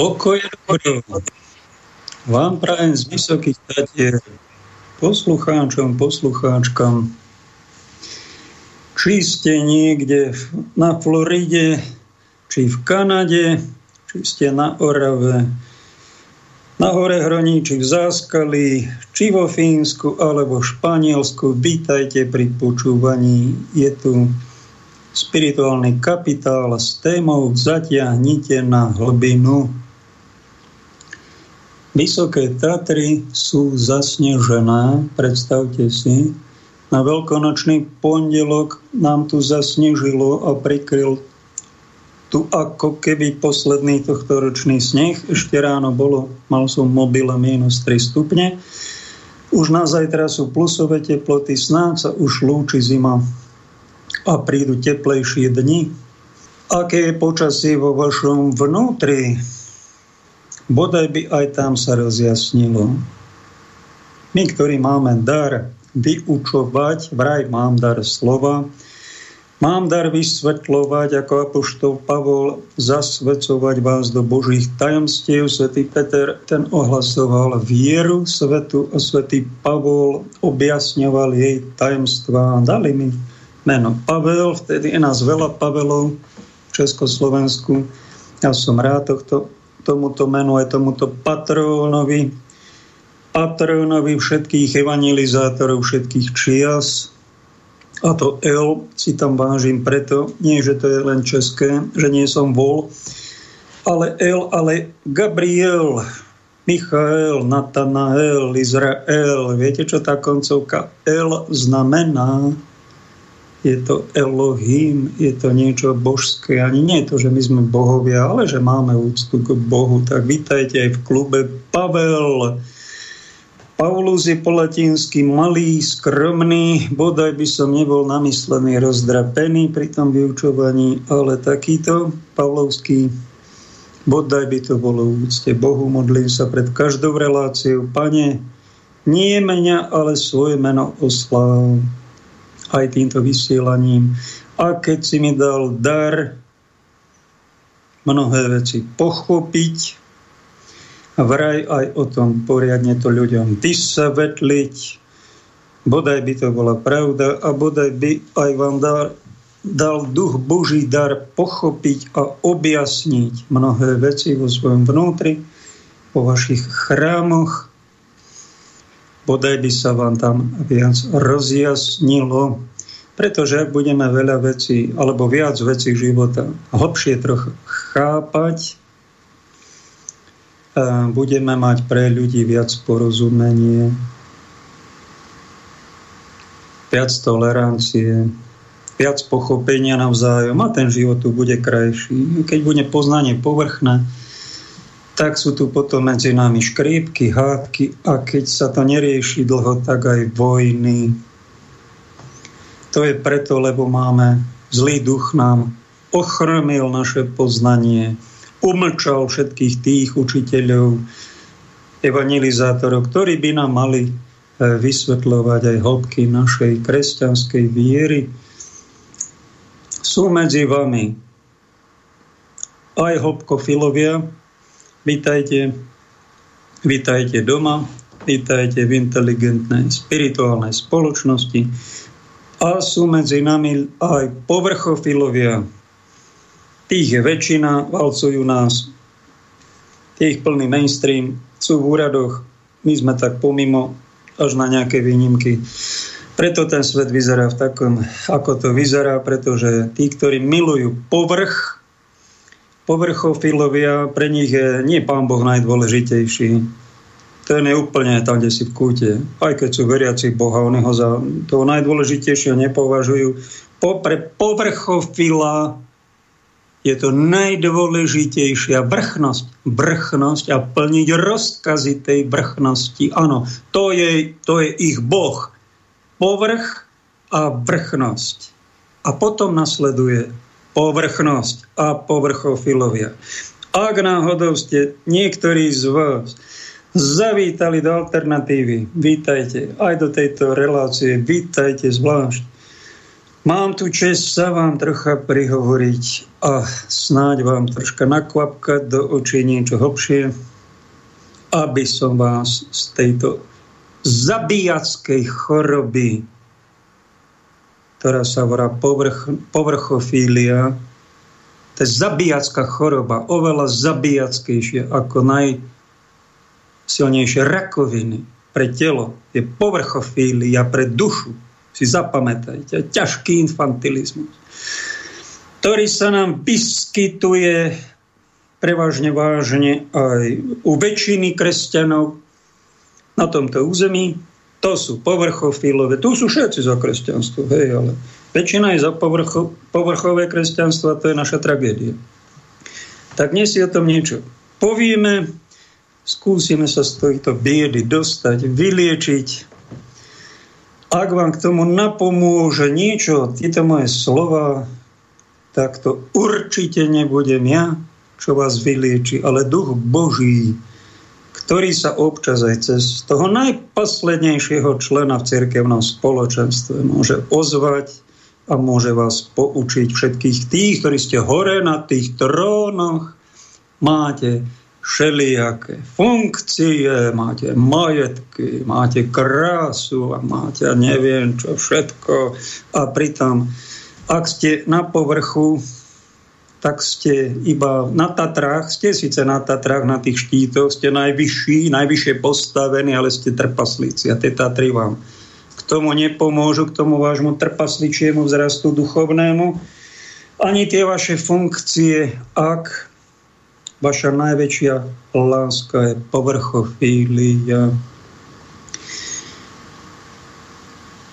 Pokoj dobro. Vám prajem z vysokých tatier poslucháčom, poslucháčkam. Či ste niekde na Floride, či v Kanade, či ste na Orave, na Hore Hroní, či v Záskali, či vo Fínsku, alebo v Španielsku. Vítajte pri počúvaní. Je tu spirituálny kapitál s témou Zatiahnite na hlbinu. Vysoké Tatry sú zasnežené, predstavte si. Na veľkonočný pondelok nám tu zasnežilo a prikryl tu ako keby posledný tohto ročný sneh. Ešte ráno bolo, mal som mobile minus 3 stupne. Už na zajtra sú plusové teploty, snáď sa už lúči zima a prídu teplejšie dni. Aké je počasie vo vašom vnútri? Bodaj by aj tam sa rozjasnilo. My, ktorí máme dar vyučovať, vraj mám dar slova, mám dar vysvetľovať, ako apoštol Pavol, zasvedcovať vás do Božích tajomstiev. Svetý Peter ten ohlasoval vieru svetu a svätý Pavol objasňoval jej tajomstvá. Dali mi meno Pavel, vtedy je nás veľa Pavelov v Československu. Ja som rád tohto tomuto menu aj tomuto patrónovi, patrónovi všetkých evangelizátorov všetkých čias. A to L si tam vážim preto, nie, že to je len české, že nie som vol, ale L, ale Gabriel, Michael, Natanael, Izrael. Viete, čo tá koncovka L znamená? Je to Elohim, je to niečo božské. Ani nie je to, že my sme bohovia, ale že máme úctu k Bohu. Tak vítajte aj v klube Pavel. Paulus je po latinsky malý, skromný, bodaj by som nebol namyslený, rozdrapený pri tom vyučovaní, ale takýto Pavlovský bodaj by to bolo úcte Bohu. Modlím sa pred každou reláciou. Pane, nie mňa, ale svoje meno osláv aj týmto vysielaním. A keď si mi dal dar mnohé veci pochopiť, vraj aj o tom poriadne to ľuďom vysvetliť, bodaj by to bola pravda a bodaj by aj vám dar, dal duch Boží dar pochopiť a objasniť mnohé veci vo svojom vnútri, vo vašich chrámoch, bodaj by sa vám tam viac rozjasnilo. Pretože ak budeme veľa vecí, alebo viac vecí života hlbšie trochu chápať, budeme mať pre ľudí viac porozumenie, viac tolerancie, viac pochopenia navzájom a ten život tu bude krajší. Keď bude poznanie povrchné, tak sú tu potom medzi nami škriepky, hádky a keď sa to nerieši dlho, tak aj vojny. To je preto, lebo máme zlý duch nám ochromil naše poznanie, umlčal všetkých tých učiteľov, evangelizátorov, ktorí by nám mali e, vysvetľovať aj hĺbky našej kresťanskej viery. Sú medzi vami aj hĺbkofilovia, Vítajte, vítajte doma, vítajte v inteligentnej spirituálnej spoločnosti. A sú medzi nami aj povrchofilovia. Tých je väčšina, valcujú nás, tých plný mainstream, sú v úradoch, my sme tak pomimo, až na nejaké výnimky. Preto ten svet vyzerá v takom, ako to vyzerá, pretože tí, ktorí milujú povrch, povrchofilovia, pre nich je nie pán Boh najdôležitejší. Ten je úplne tam, kde si v kúte. Aj keď sú veriaci Boha, oni ho za toho najdôležitejšieho nepovažujú. Po, pre povrchofila je to najdôležitejšia vrchnosť. Vrchnosť a plniť rozkazy tej vrchnosti. Áno, to je, to je ich Boh. Povrch a vrchnosť. A potom nasleduje povrchnosť a povrchofilovia. Ak náhodou ste niektorí z vás zavítali do alternatívy, vítajte aj do tejto relácie, vítajte zvlášť. Mám tu čest sa vám trocha prihovoriť a snáď vám troška nakvapkať do očí niečo hlbšie, aby som vás z tejto zabíjackej choroby, ktorá sa volá povrch, povrchofília, to je zabíjacká choroba, oveľa zabíjackejšia ako najsilnejšie rakoviny pre telo. Je povrchofília pre dušu. Si zapamätajte, ťažký infantilizmus, ktorý sa nám vyskytuje prevažne vážne aj u väčšiny kresťanov na tomto území. To sú povrchofilové, tu sú všetci za kresťanstvo, hej, ale väčšina je za povrcho, povrchové kresťanstvo a to je naša tragédia. Tak dnes si o tom niečo povieme, skúsime sa z tejto biedy dostať, vyliečiť. Ak vám k tomu napomôže niečo, tieto moje slova, tak to určite nebudem ja, čo vás vylieči, ale duch Boží, ktorý sa občas aj cez toho najposlednejšieho člena v cirkevnom spoločenstve môže ozvať a môže vás poučiť všetkých tých, ktorí ste hore na tých trónoch, máte všelijaké funkcie, máte majetky, máte krásu a máte neviem čo všetko. A pritom ak ste na povrchu tak ste iba na Tatrách, ste síce na Tatrách, na tých štítoch, ste najvyšší, najvyššie postavení, ale ste trpaslíci a tie Tatry vám k tomu nepomôžu, k tomu vášmu trpasličiemu vzrastu duchovnému, ani tie vaše funkcie, ak vaša najväčšia láska je povrchofília.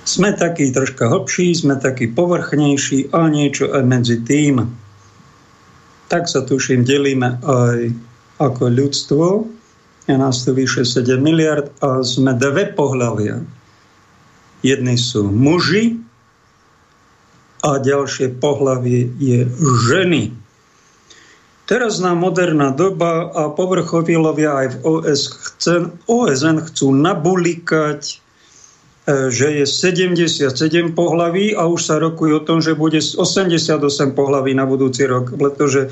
Sme takí troška hlbší, sme takí povrchnejší a niečo aj medzi tým tak sa tuším delíme aj ako ľudstvo. Je nás tu vyše 7 miliard a sme dve pohľavia. Jedni sú muži a ďalšie pohľavie je ženy. Teraz nám moderná doba a povrchovilovia aj v OSN, OSN chcú nabulikať že je 77 pohlaví a už sa rokuje o tom, že bude 88 pohlaví na budúci rok, pretože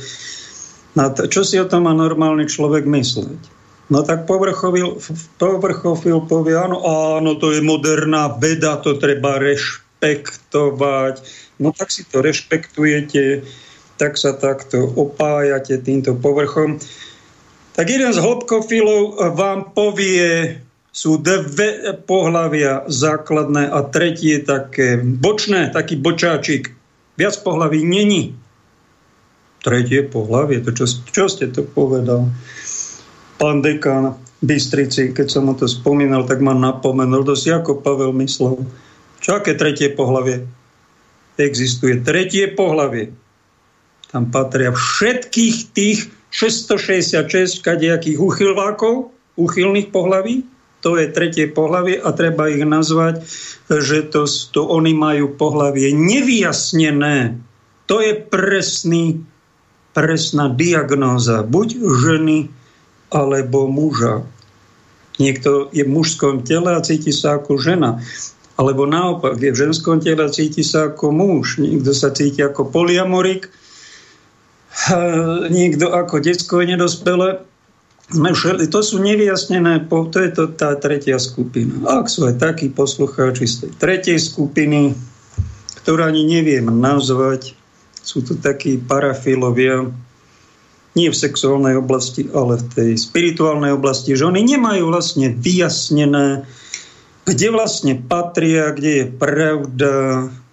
čo si o tom má normálny človek mysleť? No tak povrchovil, povrchofil povie, áno, áno, to je moderná veda, to treba rešpektovať. No tak si to rešpektujete, tak sa takto opájate týmto povrchom. Tak jeden z hĺbkofilov vám povie, sú dve pohlavia základné a tretie také bočné, taký bočáčik. Viac pohlaví není. Tretie pohlavie, to čo, čo ste to povedal? Pán dekán Bystrici, keď som mu to spomínal, tak ma napomenul, dosť ako Pavel myslel. Čo aké tretie pohlavie? Existuje tretie pohlavie. Tam patria všetkých tých 666 kadejakých uchylvákov, uchylných pohlaví, to je tretie pohlavie a treba ich nazvať, že to, to oni majú pohlavie nevyjasnené. To je presný, presná diagnóza buď ženy alebo muža. Niekto je v mužskom tele a cíti sa ako žena. Alebo naopak, je v ženskom tele a cíti sa ako muž. Niekto sa cíti ako poliamorik, niekto ako detsko nedospelé sme všeli, to sú nevyjasnené, to je to tá tretia skupina. Ak sú aj takí poslucháči z tej tretej skupiny, ktorú ani neviem nazvať, sú to takí parafilovia, nie v sexuálnej oblasti, ale v tej spirituálnej oblasti, že oni nemajú vlastne vyjasnené, kde vlastne patria, kde je pravda,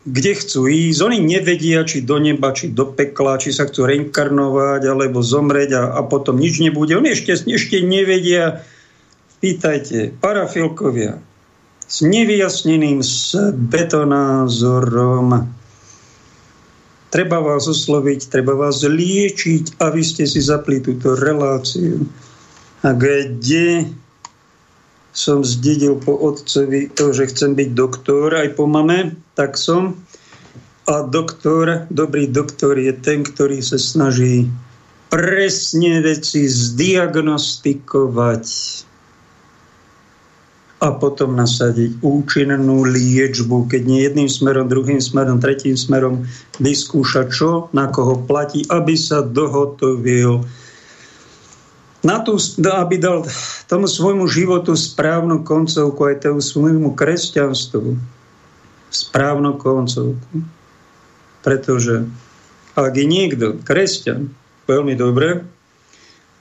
kde chcú ísť. Oni nevedia, či do neba, či do pekla, či sa chcú reinkarnovať, alebo zomrieť a, a potom nič nebude. Oni ešte, ešte nevedia. Pýtajte, parafilkovia s nevyjasneným betonázorom. Treba vás osloviť, treba vás liečiť, aby ste si zapli túto reláciu. A kde som zdedil po otcovi to, že chcem byť doktor, aj po mame, tak som. A doktor, dobrý doktor je ten, ktorý sa snaží presne veci zdiagnostikovať. a potom nasadiť účinnú liečbu, keď nie jedným smerom, druhým smerom, tretím smerom vyskúšať, čo na koho platí, aby sa dohotovil na tú, aby dal tomu svojmu životu správnu koncovku, aj tomu svojmu kresťanstvu správnu koncovku. Pretože ak je niekto kresťan, veľmi dobre,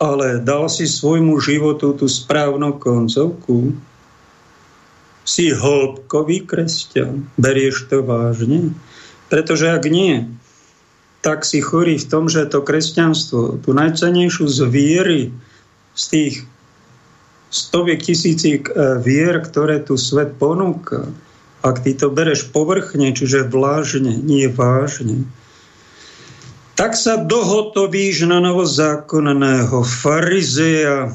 ale dal si svojmu životu tú správnu koncovku, si hĺbkový kresťan, berieš to vážne? Pretože ak nie, tak si chorý v tom, že to kresťanstvo, tú najcenejšiu z viery, z tých stoviek tisícik e, vier, ktoré tu svet ponúka, ak ty to bereš povrchne, čiže vlážne, nie vážne, tak sa dohotovíš na novozákonného farizeja,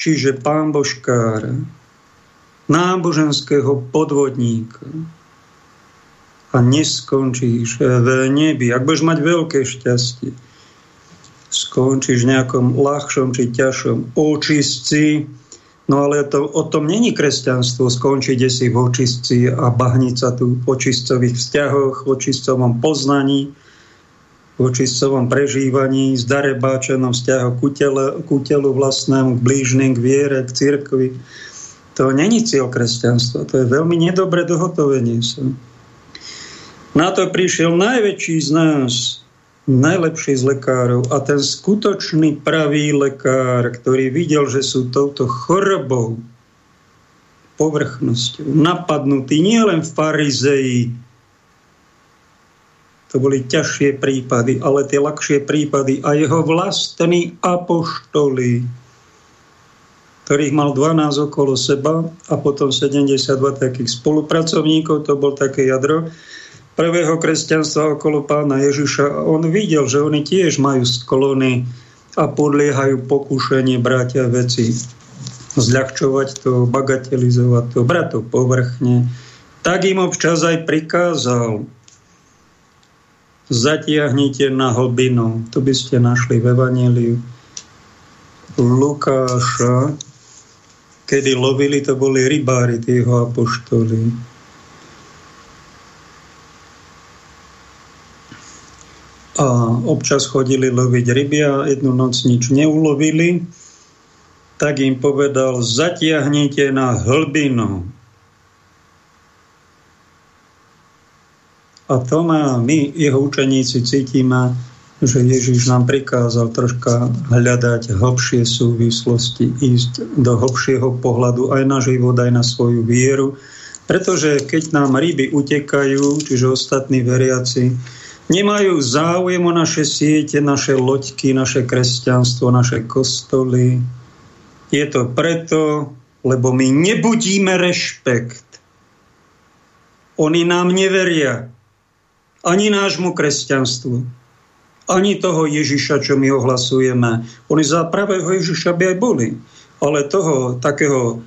čiže pán Božkára, náboženského podvodníka a neskončíš v nebi. Ak budeš mať veľké šťastie, skončíš v nejakom ľahšom či ťažšom očistci, no ale to, o tom není kresťanstvo, skončiť si v očistci a bahniť sa tu v očistcových vzťahoch, v očistcovom poznaní, v očistcovom prežívaní, zdarebáčenom vzťahu ku, tele, ku telu vlastnému, k blížnym, k viere, k cirkvi. To není cieľ kresťanstva, to je veľmi nedobré dohotovenie sa. Na to prišiel najväčší z nás, najlepší z lekárov a ten skutočný pravý lekár, ktorý videl, že sú touto chorobou, povrchnosťou napadnutí nielen farizeji, to boli ťažšie prípady, ale tie ľahšie prípady a jeho vlastní apoštoli, ktorých mal 12 okolo seba a potom 72 takých spolupracovníkov, to bol také jadro prvého kresťanstva okolo pána Ježiša. On videl, že oni tiež majú sklony a podliehajú pokušenie bratia veci zľahčovať to, bagatelizovať to, brať to povrchne. Tak im občas aj prikázal. Zatiahnite na hlbinu. To by ste našli v Evangeliu Lukáša, kedy lovili, to boli rybári, tí jeho. A občas chodili loviť ryby a jednu noc nič neulovili, tak im povedal, zatiahnite na hlbinu. A to má, my, jeho učeníci, cítime, že Ježiš nám prikázal troška hľadať hlbšie súvislosti, ísť do hlbšieho pohľadu aj na život, aj na svoju vieru. Pretože keď nám ryby utekajú, čiže ostatní veriaci, nemajú záujem o naše siete, naše loďky, naše kresťanstvo, naše kostoly. Je to preto, lebo my nebudíme rešpekt. Oni nám neveria. Ani nášmu kresťanstvu ani toho Ježiša, čo my ohlasujeme. Oni za pravého Ježiša by aj boli, ale toho takého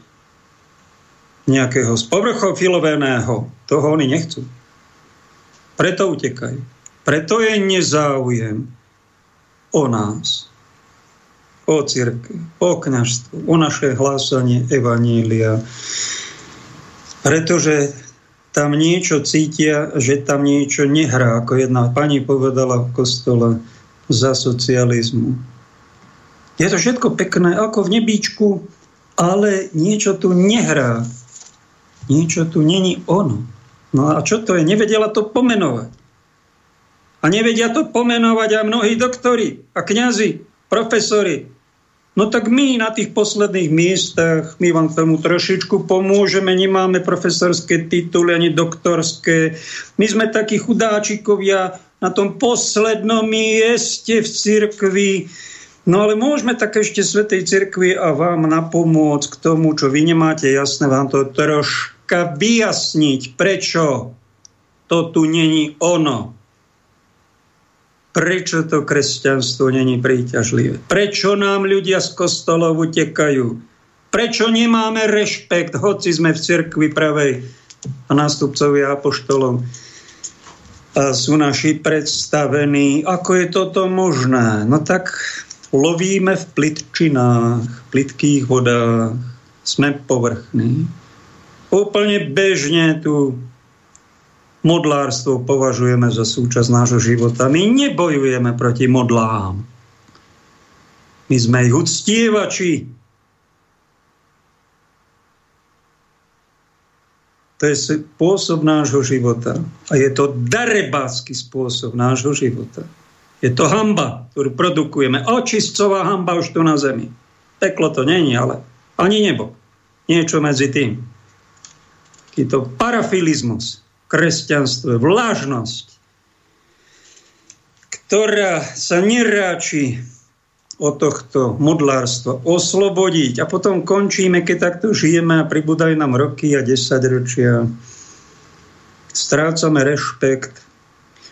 nejakého spovrchofiloveného, toho oni nechcú. Preto utekajú. Preto je nezáujem o nás, o církev, o kniažstvo, o naše hlásanie Evanília. Pretože tam niečo cítia, že tam niečo nehrá, ako jedna pani povedala v kostole za socializmu. Je to všetko pekné, ako v nebíčku, ale niečo tu nehrá. Niečo tu není ono. No a čo to je? Nevedela to pomenovať. A nevedia to pomenovať aj mnohí doktori a kňazi, profesori, No tak my na tých posledných miestach, my vám tomu trošičku pomôžeme, nemáme profesorské tituly ani doktorské. My sme takí chudáčikovia na tom poslednom mieste v cirkvi. No ale môžeme tak ešte Svetej cirkvi a vám napomôcť k tomu, čo vy nemáte jasné, vám to troška vyjasniť, prečo to tu není ono. Prečo to kresťanstvo není príťažlivé? Prečo nám ľudia z kostolov utekajú? Prečo nemáme rešpekt, hoci sme v cirkvi pravej a nástupcovia apoštolom? A sú naši predstavení. Ako je toto možné? No tak lovíme v plitčinách, v plitkých vodách. sme povrchní. Úplne bežne tu modlárstvo považujeme za súčasť nášho života. My nebojujeme proti modlám. My sme ich uctievači. To je spôsob nášho života. A je to darebácky spôsob nášho života. Je to hamba, ktorú produkujeme. Očistcová hamba už tu na zemi. Peklo to není, ale ani nebo. Niečo medzi tým. Je to parafilizmus, kresťanstvo, vlážnosť, ktorá sa neráči o tohto modlárstva, oslobodiť. A potom končíme, keď takto žijeme a pribúdajú nám roky a desaťročia. Strácame rešpekt.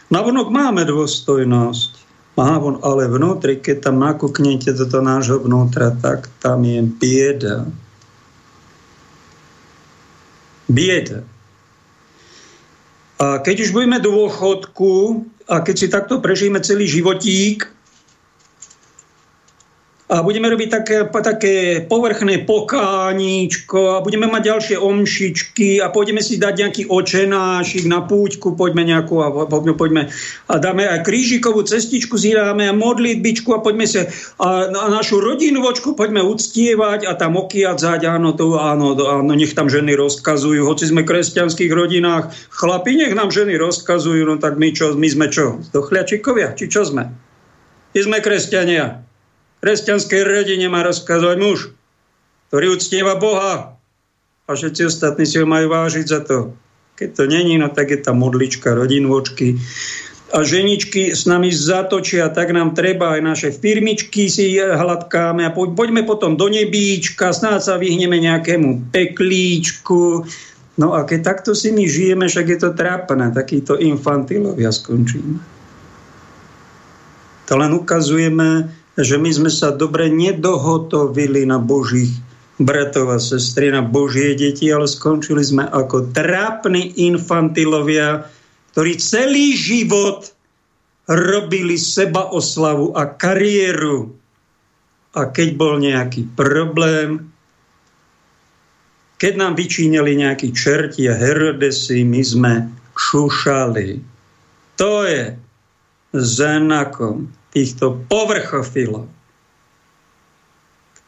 Navonok máme dôstojnosť, ale vnútri, keď tam nakúknete do toho nášho vnútra, tak tam je bieda. Bieda. A keď už budeme do dôchodku a keď si takto prežijeme celý životík, a budeme robiť také, také povrchné pokáníčko a budeme mať ďalšie omšičky a pôjdeme si dať nejaký očenášik na púťku, poďme nejakú a poďme, a dáme aj krížikovú cestičku, zíráme a modlitbičku a poďme sa a, a našu rodinovočku poďme uctievať a tam okiadzať, áno, to, áno, to, áno, nech tam ženy rozkazujú, hoci sme v kresťanských rodinách, chlapi, nech nám ženy rozkazujú, no tak my čo, my sme čo, dochľačikovia, či čo sme? My sme kresťania kresťanskej rodine má rozkazovať muž, ktorý uctieva Boha a všetci ostatní si ho majú vážiť za to. Keď to není, no tak je tá modlička, rodinvočky. A ženičky s nami zatočia, tak nám treba aj naše firmičky si hladkáme a poďme potom do nebíčka, snáď sa vyhneme nejakému peklíčku. No a keď takto si my žijeme, však je to trápne, takýto infantilovia skončíme. To len ukazujeme, že my sme sa dobre nedohotovili na Božích bratov a sestry, na Božie deti, ale skončili sme ako trápni infantilovia, ktorí celý život robili seba oslavu a kariéru. A keď bol nejaký problém, keď nám vyčínili nejakí čerti a Herodesy, my sme šušali. To je znakom týchto povrchofilov,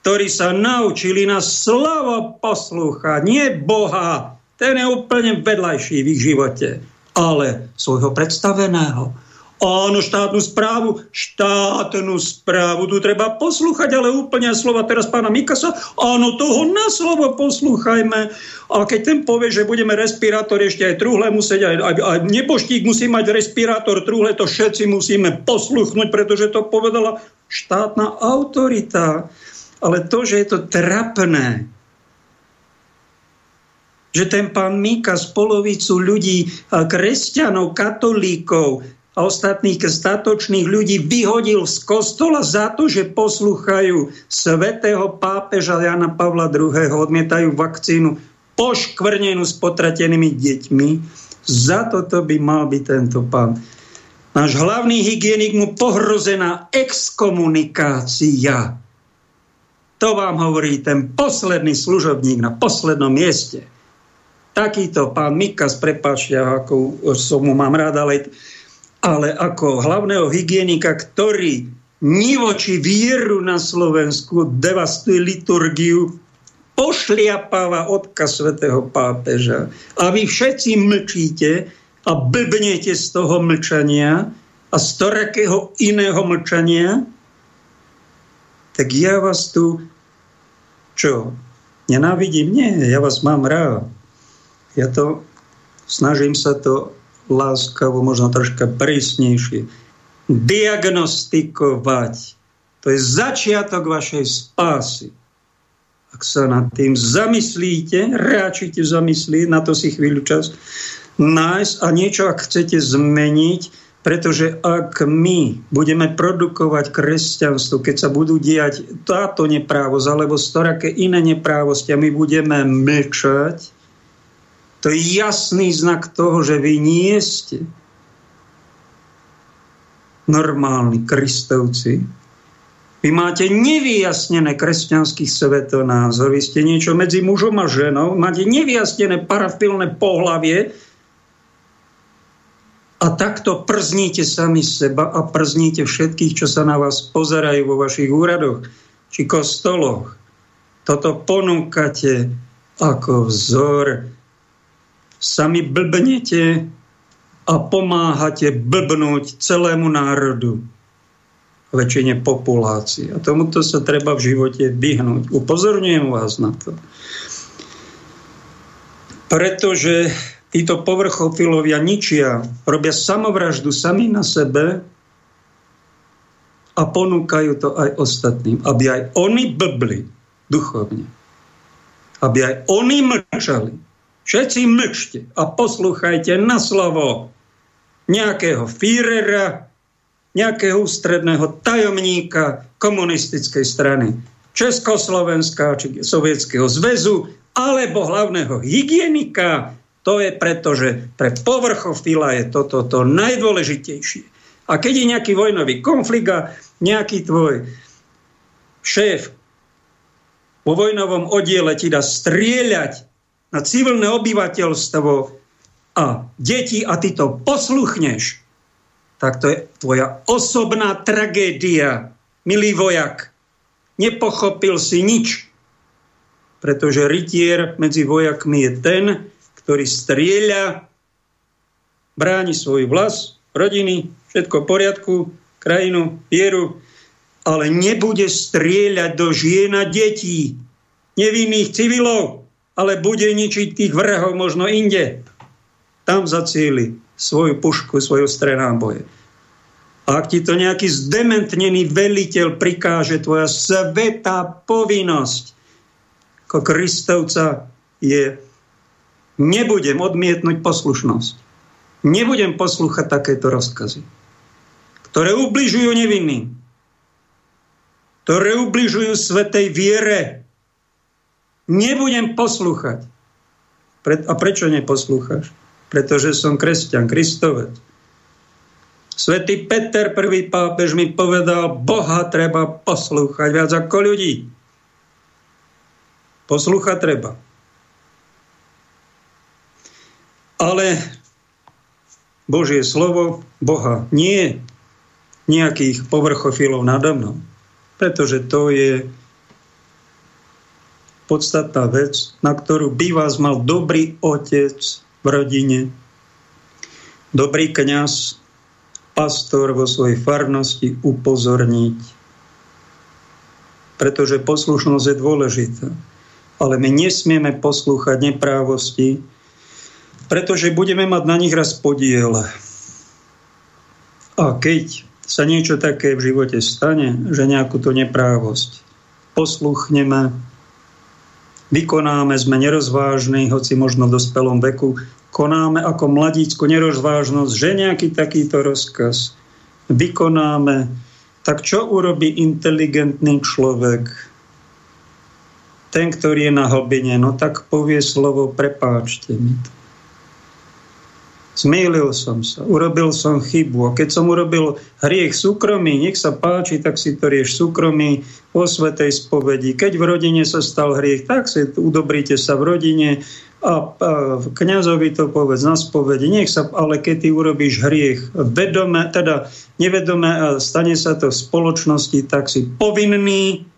ktorí sa naučili na slovo poslúchať, nie Boha, ten je úplne vedľajší v ich živote, ale svojho predstaveného, Áno, štátnu správu, štátnu správu, tu treba poslúchať, ale úplne slova teraz pána Mikasa, áno, toho na slovo poslúchajme. A keď ten povie, že budeme respirátor ešte aj truhle musieť, aj, aj, aj neboštík musí mať respirátor truhle, to všetci musíme posluchnúť, pretože to povedala štátna autorita. Ale to, že je to trapné, že ten pán Mika z polovicu ľudí, kresťanov, katolíkov, a ostatných statočných ľudí vyhodil z kostola za to, že poslúchajú svetého pápeža Jana Pavla II. odmietajú vakcínu poškvrnenú s potratenými deťmi. Za toto by mal byť tento pán. Náš hlavný hygienik mu pohrozená exkomunikácia. To vám hovorí ten posledný služobník na poslednom mieste. Takýto pán Mikas, prepáčte, ako som mu mám rád, ale ale ako hlavného hygienika, ktorý nivoči vieru na Slovensku devastuje liturgiu, pošliapáva odkaz svätého pápeža. A vy všetci mlčíte a blbnete z toho mlčania a z torakého iného mlčania, tak ja vás tu čo? Nenávidím? Nie, ja vás mám rád. Ja to snažím sa to láskavo, možno troška prísnejšie. Diagnostikovať. To je začiatok vašej spásy. Ak sa nad tým zamyslíte, ráčite zamyslieť, na to si chvíľu čas, nájsť a niečo, ak chcete zmeniť, pretože ak my budeme produkovať kresťanstvo, keď sa budú diať táto neprávosť alebo storaké iné neprávosti a my budeme mlčať, to je jasný znak toho, že vy nie ste normálni kristovci, Vy máte nevyjasnené kresťanský svetonázor, vy ste niečo medzi mužom a ženou, máte nevyjasnené parafilné pohlavie a takto przníte sami seba a przníte všetkých, čo sa na vás pozerajú vo vašich úradoch či kostoloch. Toto ponúkate ako vzor. Sami blbnete a pomáhate blbnúť celému národu väčšine populácie. A tomuto sa treba v živote vyhnúť. Upozorňujem vás na to. Pretože títo povrchofilovia ničia, robia samovraždu sami na sebe a ponúkajú to aj ostatným, aby aj oni blbli duchovne. Aby aj oni mlčali. Všetci mlčte a poslúchajte na slovo nejakého Führera, nejakého ústredného tajomníka komunistickej strany Československa či Sovietskeho zväzu alebo hlavného hygienika. To je preto, že pre povrchofila je toto to najdôležitejšie. A keď je nejaký vojnový konflikt a nejaký tvoj šéf vo vojnovom oddiele ti dá strieľať na civilné obyvateľstvo a deti a ty to posluchneš, tak to je tvoja osobná tragédia, milý vojak. Nepochopil si nič, pretože rytier medzi vojakmi je ten, ktorý strieľa, bráni svoj vlas, rodiny, všetko v poriadku, krajinu, vieru, ale nebude strieľať do žien a detí, nevinných civilov, ale bude ničiť tých vrhov možno inde. Tam zacieli svoju pušku, svoju boje. A ak ti to nejaký zdementnený veliteľ prikáže, tvoja svetá povinnosť ako Kristovca je nebudem odmietnúť poslušnosť. Nebudem poslúchať takéto rozkazy, ktoré ubližujú nevinným, ktoré ubližujú svetej viere. Nebudem poslúchať. A prečo neposlúchaš? pretože som kresťan, kristovec. Svetý Peter, prvý pápež, mi povedal, Boha treba poslúchať viac ako ľudí. Poslúchať treba. Ale Božie slovo Boha nie nejakých povrchofilov nado mnou. Pretože to je podstatná vec, na ktorú by vás mal dobrý otec v rodine, dobrý kňaz, pastor vo svojej farnosti upozorniť. Pretože poslušnosť je dôležitá. Ale my nesmieme poslúchať neprávosti, pretože budeme mať na nich raz podiel. A keď sa niečo také v živote stane, že nejakú to neprávosť posluchneme, vykonáme, sme nerozvážni, hoci možno v dospelom veku, konáme ako mladícku nerozvážnosť, že nejaký takýto rozkaz vykonáme, tak čo urobí inteligentný človek? Ten, ktorý je na hlbine, no tak povie slovo, prepáčte mi to. Zmýlil som sa, urobil som chybu. A keď som urobil hriech súkromí, nech sa páči, tak si to rieš súkromí vo svetej spovedi. Keď v rodine sa stal hriech, tak si udobrite sa v rodine a, a kniazovi to povedz na spovedi. Nech sa, ale keď ty urobíš hriech vedome, teda nevedome a stane sa to v spoločnosti, tak si povinný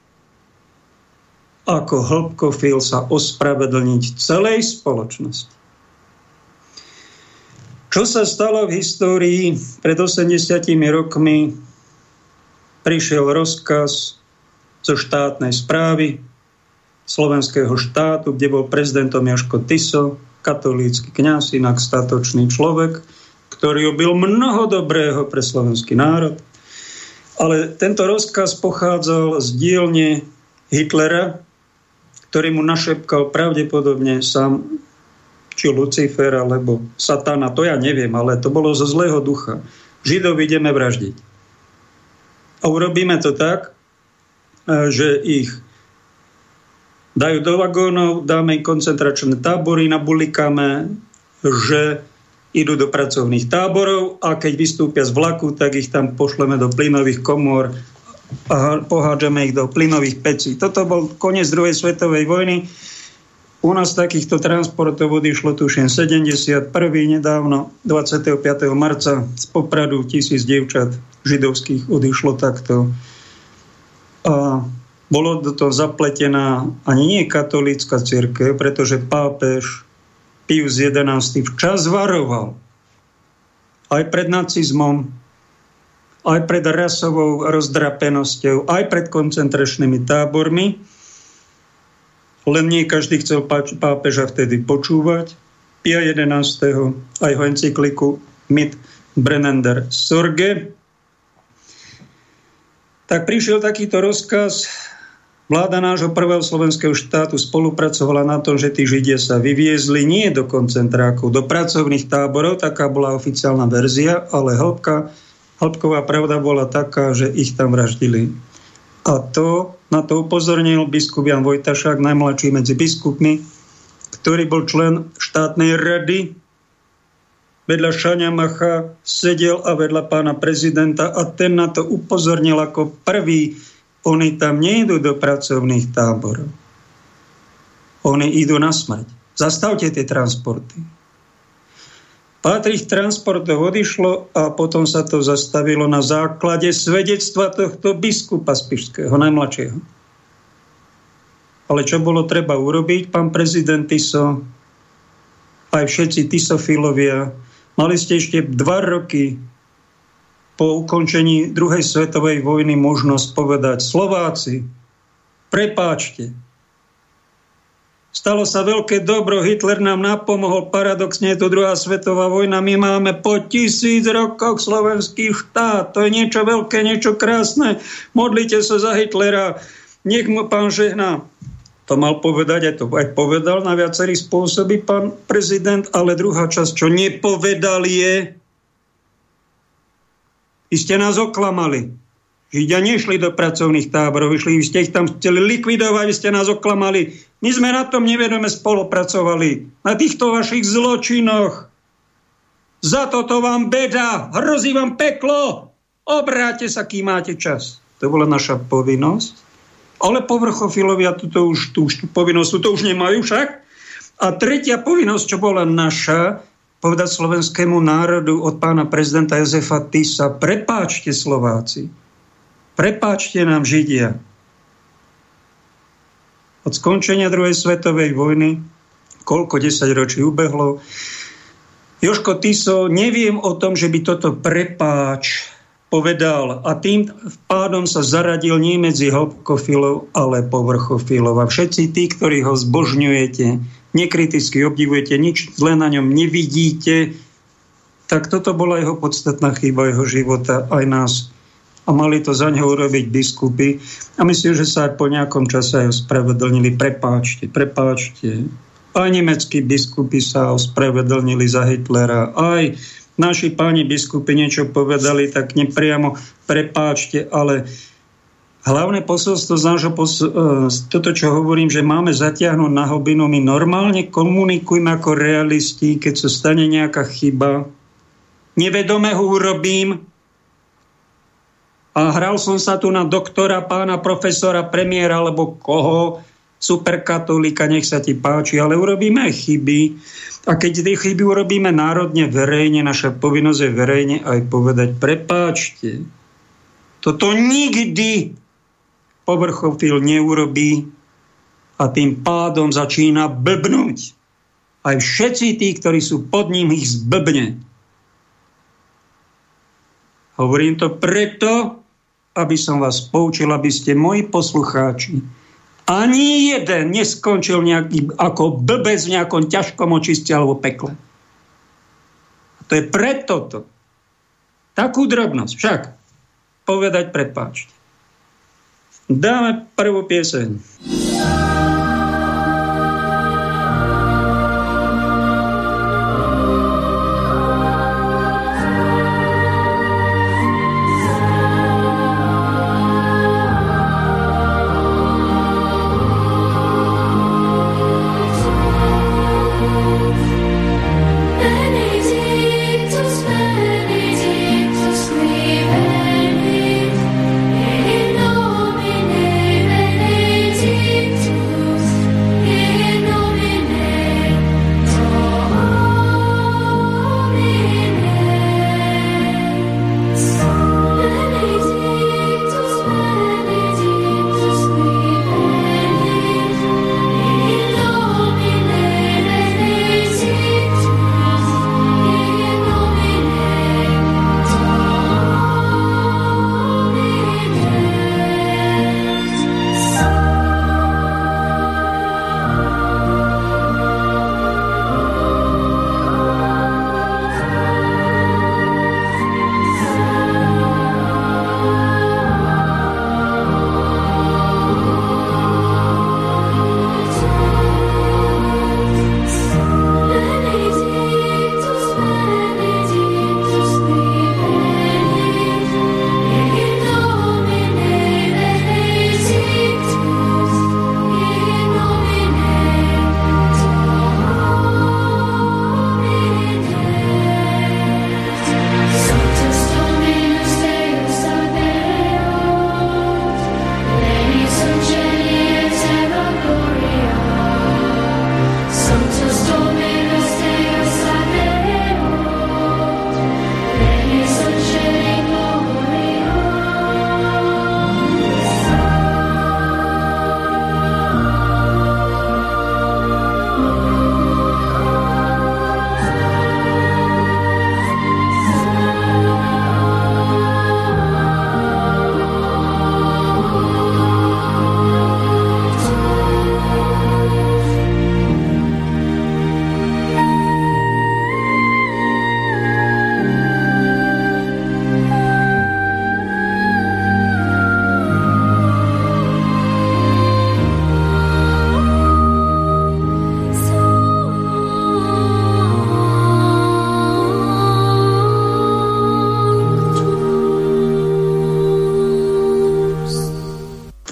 ako hĺbkofil sa ospravedlniť celej spoločnosti. Čo sa stalo v histórii? Pred 80 rokmi prišiel rozkaz zo štátnej správy slovenského štátu, kde bol prezidentom Joško Tiso, katolícky kňaz, inak statočný človek, ktorý ubil mnoho dobrého pre slovenský národ. Ale tento rozkaz pochádzal z dielne Hitlera, ktorý mu našepkal pravdepodobne sám či Lucifer alebo Satana, to ja neviem, ale to bolo zo zlého ducha. Židov ideme vraždiť. A urobíme to tak, e, že ich dajú do vagónov, dáme im koncentračné tábory, nabulikáme, že idú do pracovných táborov a keď vystúpia z vlaku, tak ich tam pošleme do plynových komôr a pohádžame ich do plynových pecí. Toto bol koniec druhej svetovej vojny. U nás takýchto transportov odišlo tuším 71. nedávno 25. marca z Popradu tisíc dievčat židovských odišlo takto. A bolo do toho zapletená ani nie katolícka církev, pretože pápež Pius XI včas varoval aj pred nacizmom, aj pred rasovou rozdrapenosťou, aj pred koncentračnými tábormi. Len nie každý chcel pápeža vtedy počúvať. Pia 11. aj ho encykliku Mit Brennender Sorge. Tak prišiel takýto rozkaz Vláda nášho prvého slovenského štátu spolupracovala na tom, že tí Židia sa vyviezli nie do koncentrákov, do pracovných táborov, taká bola oficiálna verzia, ale hĺbka, hĺbková pravda bola taká, že ich tam vraždili. A to, na to upozornil biskup Jan Vojtašák, najmladší medzi biskupmi, ktorý bol člen štátnej rady. Vedľa Šania Macha sedel a vedľa pána prezidenta a ten na to upozornil ako prvý oni tam nejdú do pracovných táborov. Oni idú na smrť. Zastavte tie transporty. Patrich transportov odišlo a potom sa to zastavilo na základe svedectva tohto biskupa Spišského, najmladšieho. Ale čo bolo treba urobiť, pán prezident Tiso, aj všetci Tisofilovia, mali ste ešte dva roky po ukončení druhej svetovej vojny možnosť povedať Slováci, prepáčte. Stalo sa veľké dobro, Hitler nám napomohol, paradoxne je to druhá svetová vojna, my máme po tisíc rokoch slovenský štát, to je niečo veľké, niečo krásne, modlite sa za Hitlera, nech mu pán žehná. To mal povedať, aj to aj povedal na viacerý spôsoby pán prezident, ale druhá časť, čo nepovedal je, vy ste nás oklamali. Židia nešli do pracovných táborov, vyšli, vy ste ich tam chceli likvidovať, vy ste nás oklamali. My sme na tom nevedome spolupracovali. Na týchto vašich zločinoch. Za toto vám beda, hrozí vám peklo. Obráte sa, kým máte čas. To bola naša povinnosť. Ale povrchofilovia túto už, tú, tú povinnosť túto už nemajú však. A tretia povinnosť, čo bola naša, povedať slovenskému národu od pána prezidenta Jozefa Tisa, prepáčte Slováci, prepáčte nám Židia. Od skončenia druhej svetovej vojny, koľko desať ročí ubehlo, Joško Tiso, neviem o tom, že by toto prepáč povedal a tým pádom sa zaradil nie medzi hĺbkofilov, ale povrchofilov. A všetci tí, ktorí ho zbožňujete, nekriticky obdivujete, nič zle na ňom nevidíte, tak toto bola jeho podstatná chyba jeho života, aj nás. A mali to za neho urobiť biskupy. A myslím, že sa aj po nejakom čase aj ospravedlnili. Prepáčte, prepáčte. Aj nemeckí biskupy sa ospravedlnili za Hitlera. Aj naši páni biskupy niečo povedali, tak nepriamo prepáčte, ale Hlavné posolstvo z nášho pos- e, toto, čo hovorím, že máme zatiahnuť na hobinu, my normálne komunikujeme ako realisti, keď sa stane nejaká chyba. Nevedome ho urobím. A hral som sa tu na doktora, pána profesora, premiéra alebo koho, superkatolika, nech sa ti páči, ale urobíme chyby. A keď tie chyby urobíme národne, verejne, naša povinnosť je verejne aj povedať, prepáčte, toto nikdy povrchofil neurobí a tým pádom začína blbnúť. Aj všetci tí, ktorí sú pod ním, ich zblbne. Hovorím to preto, aby som vás poučil, aby ste moji poslucháči ani jeden neskončil nejaký, ako blbec v nejakom ťažkom očiste alebo pekle. A to je preto to. Takú drobnosť však povedať prepáčte. Dáme prvú pieseň.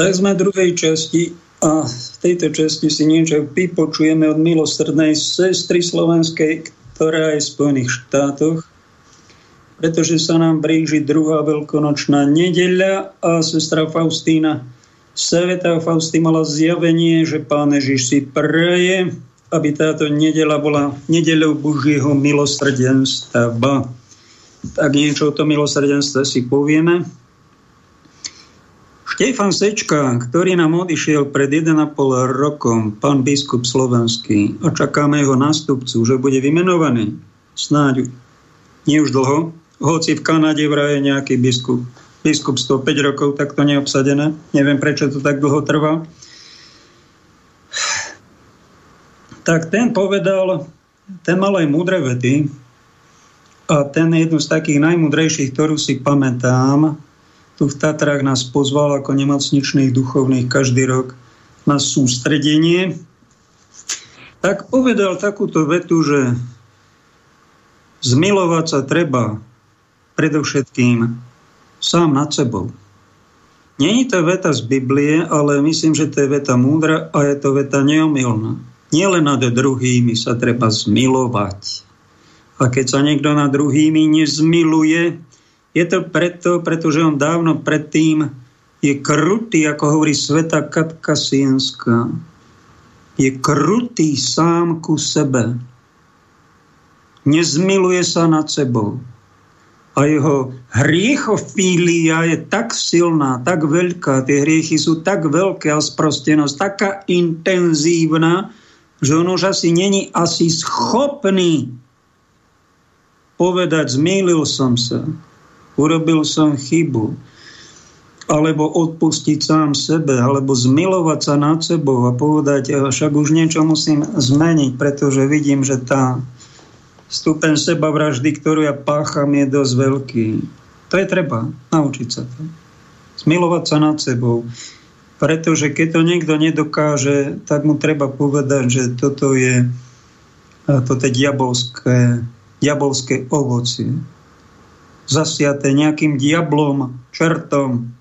Tak sme v druhej časti a v tejto časti si niečo vypočujeme od milosrdnej sestry slovenskej, ktorá je v Spojených štátoch, pretože sa nám blíži druhá veľkonočná nedeľa a sestra Faustína Sveta Fausty mala zjavenie, že pán Ježiš si praje, aby táto nedela bola nedeľou Božieho milosrdenstva. Tak niečo o tom milosrdenstve si povieme. Štefan Sečka, ktorý nám odišiel pred 1,5 rokom, pán biskup slovenský, a čakáme jeho nástupcu, že bude vymenovaný. Snáď nie už dlho, hoci v Kanade vraj je nejaký biskup. Biskup 105 rokov, tak to neobsadené. Neviem, prečo to tak dlho trvá. Tak ten povedal, ten mal aj múdre vety a ten je jednu z takých najmudrejších, ktorú si pamätám, tu v Tatrách nás pozval ako nemocničných duchovných každý rok na sústredenie, tak povedal takúto vetu, že zmilovať sa treba predovšetkým sám nad sebou. Není to veta z Biblie, ale myslím, že to je veta múdra a je to veta neomilná. Nielen nad druhými sa treba zmilovať. A keď sa niekto nad druhými nezmiluje, je to preto, pretože on dávno predtým je krutý, ako hovorí sveta Katka Sienská. Je krutý sám ku sebe. Nezmiluje sa nad sebou. A jeho hriechofília je tak silná, tak veľká, tie hriechy sú tak veľké a sprostenosť taká intenzívna, že on už asi není asi schopný povedať, zmýlil som sa urobil som chybu, alebo odpustiť sám sebe, alebo zmilovať sa nad sebou a povedať, však už niečo musím zmeniť, pretože vidím, že tá stupen seba vraždy, ktorú ja pácham, je dosť veľký. To je treba, naučiť sa to. Zmilovať sa nad sebou. Pretože keď to niekto nedokáže, tak mu treba povedať, že toto je, toto je diabolské, diabolské ovocie zasiaté nejakým diablom, čertom.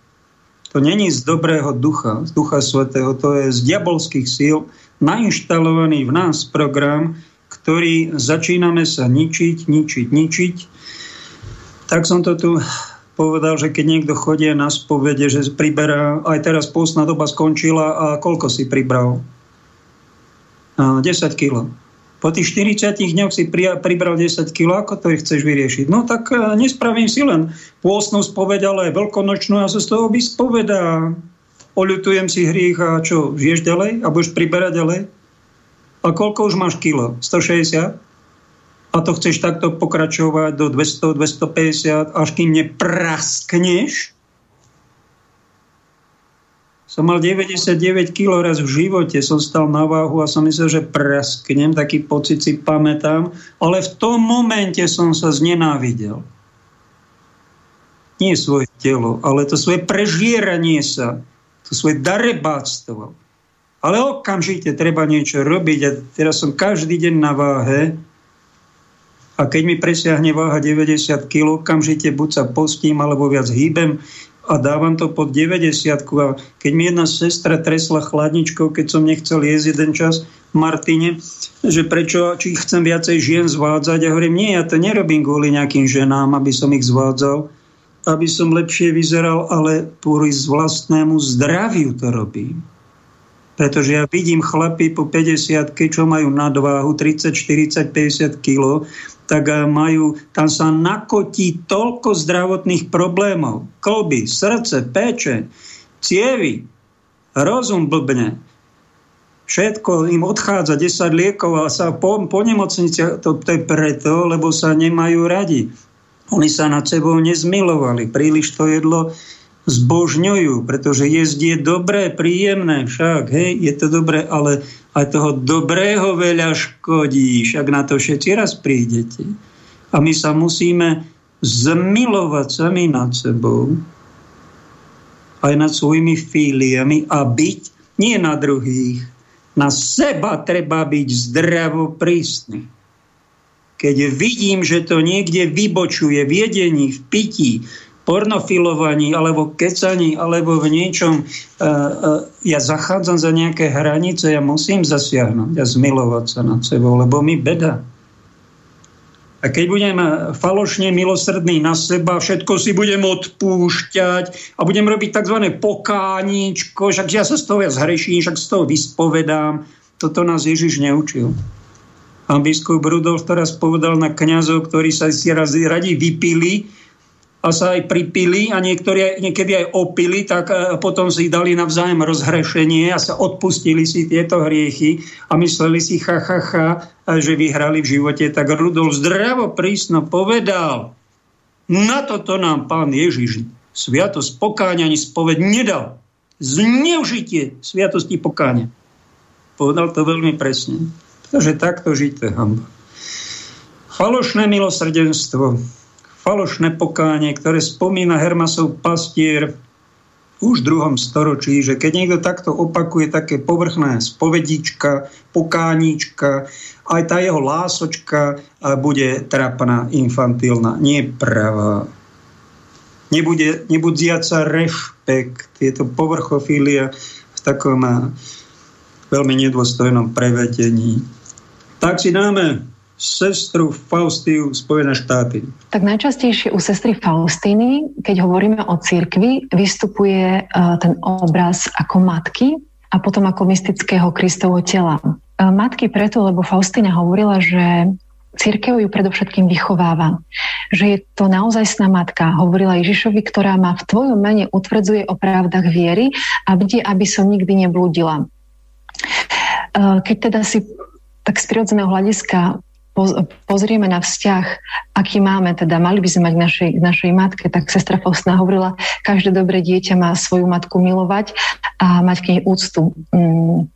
To není z dobrého ducha, z ducha svetého, to je z diabolských síl nainštalovaný v nás program, ktorý začíname sa ničiť, ničiť, ničiť. Tak som to tu povedal, že keď niekto chodí na spovede, že priberá, aj teraz pôstna doba skončila a koľko si pribral? 10 kg. Po tých 40 dňoch si pribral 10 kg, ako to chceš vyriešiť? No tak e, nespravím si len pôstnu spoveď, ale veľkonočnú a sa z toho vyspovedá. Oľutujem si hriech a čo, žiješ ďalej? A budeš priberať ďalej? A koľko už máš kilo? 160? A to chceš takto pokračovať do 200, 250, až kým nepraskneš? Som mal 99 kg raz v živote, som stal na váhu a som myslel, že prasknem, taký pocit si pamätám, ale v tom momente som sa znenávidel. Nie svoje telo, ale to svoje prežieranie sa, to svoje darebáctvo. Ale okamžite treba niečo robiť a teraz som každý deň na váhe a keď mi presiahne váha 90 kg, okamžite buď sa postím alebo viac hýbem, a dávam to pod 90 a keď mi jedna sestra tresla chladničkou, keď som nechcel jesť jeden čas Martine, že prečo, či chcem viacej žien zvádzať. Ja hovorím, nie, ja to nerobím kvôli nejakým ženám, aby som ich zvádzal, aby som lepšie vyzeral, ale kvôli vlastnému zdraviu to robím. Pretože ja vidím chlapy po 50 čo majú nadváhu 30, 40, 50 kg tak eh, majú, tam sa nakotí toľko zdravotných problémov. Kolby, srdce, péče, cievy, rozum blbne. Všetko im odchádza 10 liekov a sa po, po nemocnici, to, to je preto, lebo sa nemajú radi. Oni sa nad sebou nezmilovali. Príliš to jedlo zbožňujú, pretože jesť je dobré, príjemné, však, hej, je to dobré, ale aj toho dobrého veľa škodí, však na to všetci raz prídete. A my sa musíme zmilovať sami nad sebou, aj nad svojimi fíliami a byť nie na druhých. Na seba treba byť zdravo prísny. Keď vidím, že to niekde vybočuje v jedení, v pití, pornofilovaní, alebo kecaní, alebo v niečom, uh, uh, ja zachádzam za nejaké hranice, ja musím zasiahnuť a zmilovať sa nad sebou, lebo mi beda. A keď budem falošne milosrdný na seba, všetko si budem odpúšťať a budem robiť tzv. pokáničko, však ja sa z toho ja zhreším, však z toho vyspovedám. Toto nás Ježiš neučil. Pán biskup Rudolf teraz povedal na kňazov, ktorí sa si raz radi vypili a sa aj pripili a niektorí niekedy aj opili, tak e, potom si dali navzájom rozhrešenie a sa odpustili si tieto hriechy a mysleli si ha, ha, ha, že vyhrali v živote. Tak Rudolf zdravo prísno povedal, na toto nám pán Ježiš sviatosť pokáňa ani spoved nedal. Zneužitie sviatosti pokáňa. Povedal to veľmi presne. Takže takto žite hamba. Falošné milosrdenstvo falošné pokánie, ktoré spomína Hermasov pastier už v druhom storočí, že keď niekto takto opakuje také povrchné spovedička, pokánička, aj tá jeho lásočka bude trapná, infantilná, nie pravá. Nebude, nebudziaca rešpekt, je to povrchofília v takom veľmi nedôstojnom prevedení. Tak si dáme sestru Faustiu Spojené štáty? Tak najčastejšie u sestry Faustiny, keď hovoríme o cirkvi, vystupuje uh, ten obraz ako matky a potom ako mystického Kristovho tela. Uh, matky preto, lebo Faustina hovorila, že Církev ju predovšetkým vychováva. Že je to naozaj matka. Hovorila Ježišovi, ktorá ma v tvojom mene utvrdzuje o pravdách viery a bude, aby som nikdy neblúdila. Keď teda si tak z prirodzeného hľadiska pozrieme na vzťah, aký máme, teda mali by sme mať našej, našej matke, tak sestra Faustna hovorila, každé dobré dieťa má svoju matku milovať a mať k nej úctu. Mm,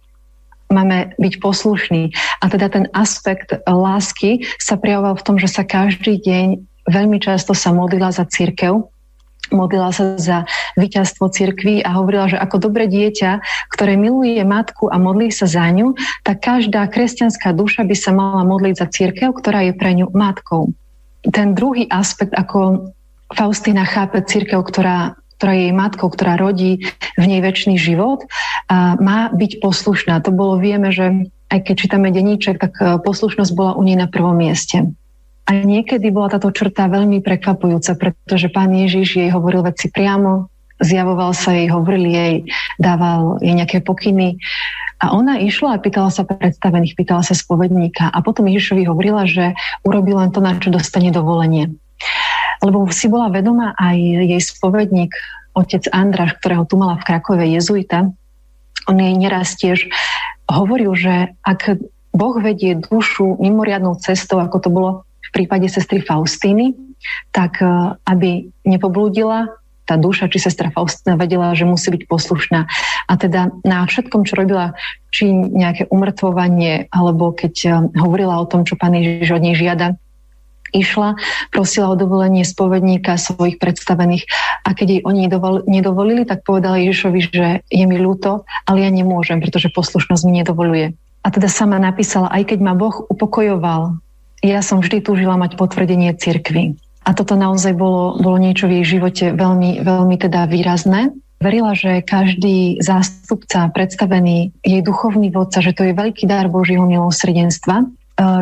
máme byť poslušní. A teda ten aspekt lásky sa prejavoval v tom, že sa každý deň veľmi často sa modlila za církev, modlila sa za víťazstvo cirkví a hovorila, že ako dobré dieťa, ktoré miluje matku a modlí sa za ňu, tak každá kresťanská duša by sa mala modliť za církev, ktorá je pre ňu matkou. Ten druhý aspekt, ako Faustina chápe církev, ktorá, ktorá je jej matkou, ktorá rodí v nej väčší život, a má byť poslušná. To bolo, vieme, že aj keď čítame denníček, tak e, poslušnosť bola u nej na prvom mieste. A niekedy bola táto črta veľmi prekvapujúca, pretože pán Ježiš jej hovoril veci priamo, zjavoval sa jej, hovoril jej, dával jej nejaké pokyny. A ona išla a pýtala sa predstavených, pýtala sa spovedníka. A potom Ježišovi hovorila, že urobil len to, na čo dostane dovolenie. Lebo si bola vedomá aj jej spovedník, otec Andraš, ktorého tu mala v Krakove jezuita. On jej neraz tiež hovoril, že ak Boh vedie dušu mimoriadnou cestou, ako to bolo prípade sestry Faustíny, tak e, aby nepoblúdila tá duša, či sestra Faustina vedela, že musí byť poslušná. A teda na všetkom, čo robila, či nejaké umrtvovanie, alebo keď e, hovorila o tom, čo pán Ježiš od nej žiada, išla, prosila o dovolenie spovedníka svojich predstavených a keď jej oni nedovolili, tak povedala Ježišovi, že je mi ľúto, ale ja nemôžem, pretože poslušnosť mi nedovoluje. A teda sama napísala, aj keď ma Boh upokojoval ja som vždy túžila mať potvrdenie cirkvy. A toto naozaj bolo, bolo niečo v jej živote veľmi, veľmi teda výrazné. Verila, že každý zástupca, predstavený jej duchovný vodca, že to je veľký dar Božieho milosrdenstva, e,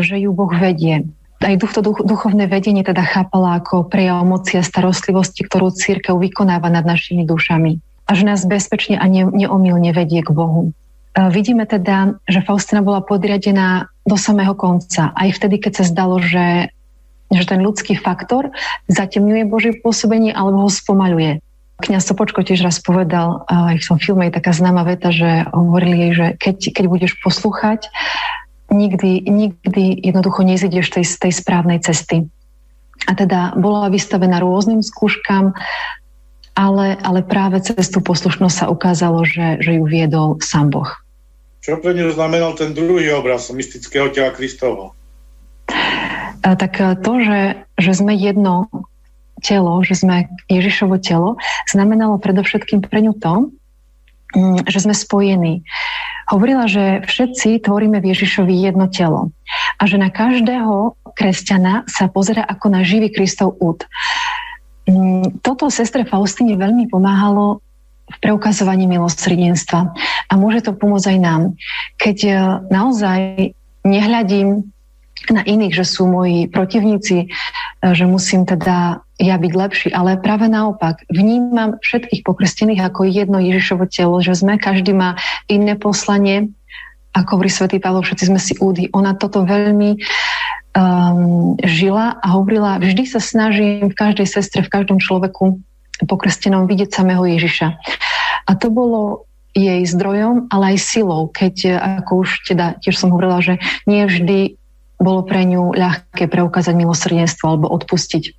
že ju Boh vedie. Aj to duch, duchovné vedenie teda chápala ako prejav moci a starostlivosti, ktorú církev vykonáva nad našimi dušami. A že nás bezpečne a ne, neomilne vedie k Bohu. E, vidíme teda, že Faustina bola podriadená do samého konca. Aj vtedy, keď sa zdalo, že, že ten ľudský faktor zatemňuje Božie pôsobenie alebo ho spomaluje. Kňaz Sopočko tiež raz povedal, aj v tom filme je taká známa veta, že hovorili jej, že keď, keď budeš poslúchať, nikdy, nikdy jednoducho nezídeš tej, tej správnej cesty. A teda bola vystavená rôznym skúškam, ale, ale práve cez tú poslušnosť sa ukázalo, že, že ju viedol sám Boh. Čo pre ňu znamenal ten druhý obraz mystického tela Kristovho? Tak to, že, že sme jedno telo, že sme Ježišovo telo, znamenalo predovšetkým pre ňu to, mm, že sme spojení. Hovorila, že všetci tvoríme v Ježišovi jedno telo a že na každého kresťana sa pozera ako na živý Kristov úd. mm, toto sestre Faustine veľmi pomáhalo v preukazovaní milosrdenstva. A môže to pomôcť aj nám. Keď e, naozaj nehľadím na iných, že sú moji protivníci, e, že musím teda ja byť lepší, ale práve naopak vnímam všetkých pokrstených ako jedno Ježišovo telo, že sme, každý má iné poslanie, ako hovorí svätý Pavol, všetci sme si údy. Ona toto veľmi um, žila a hovorila, vždy sa snažím v každej sestre, v každom človeku pokrstenom vidieť samého Ježiša. A to bolo jej zdrojom, ale aj silou, keď, ako už teda tiež som hovorila, že nie vždy bolo pre ňu ľahké preukázať milosrdenstvo alebo odpustiť.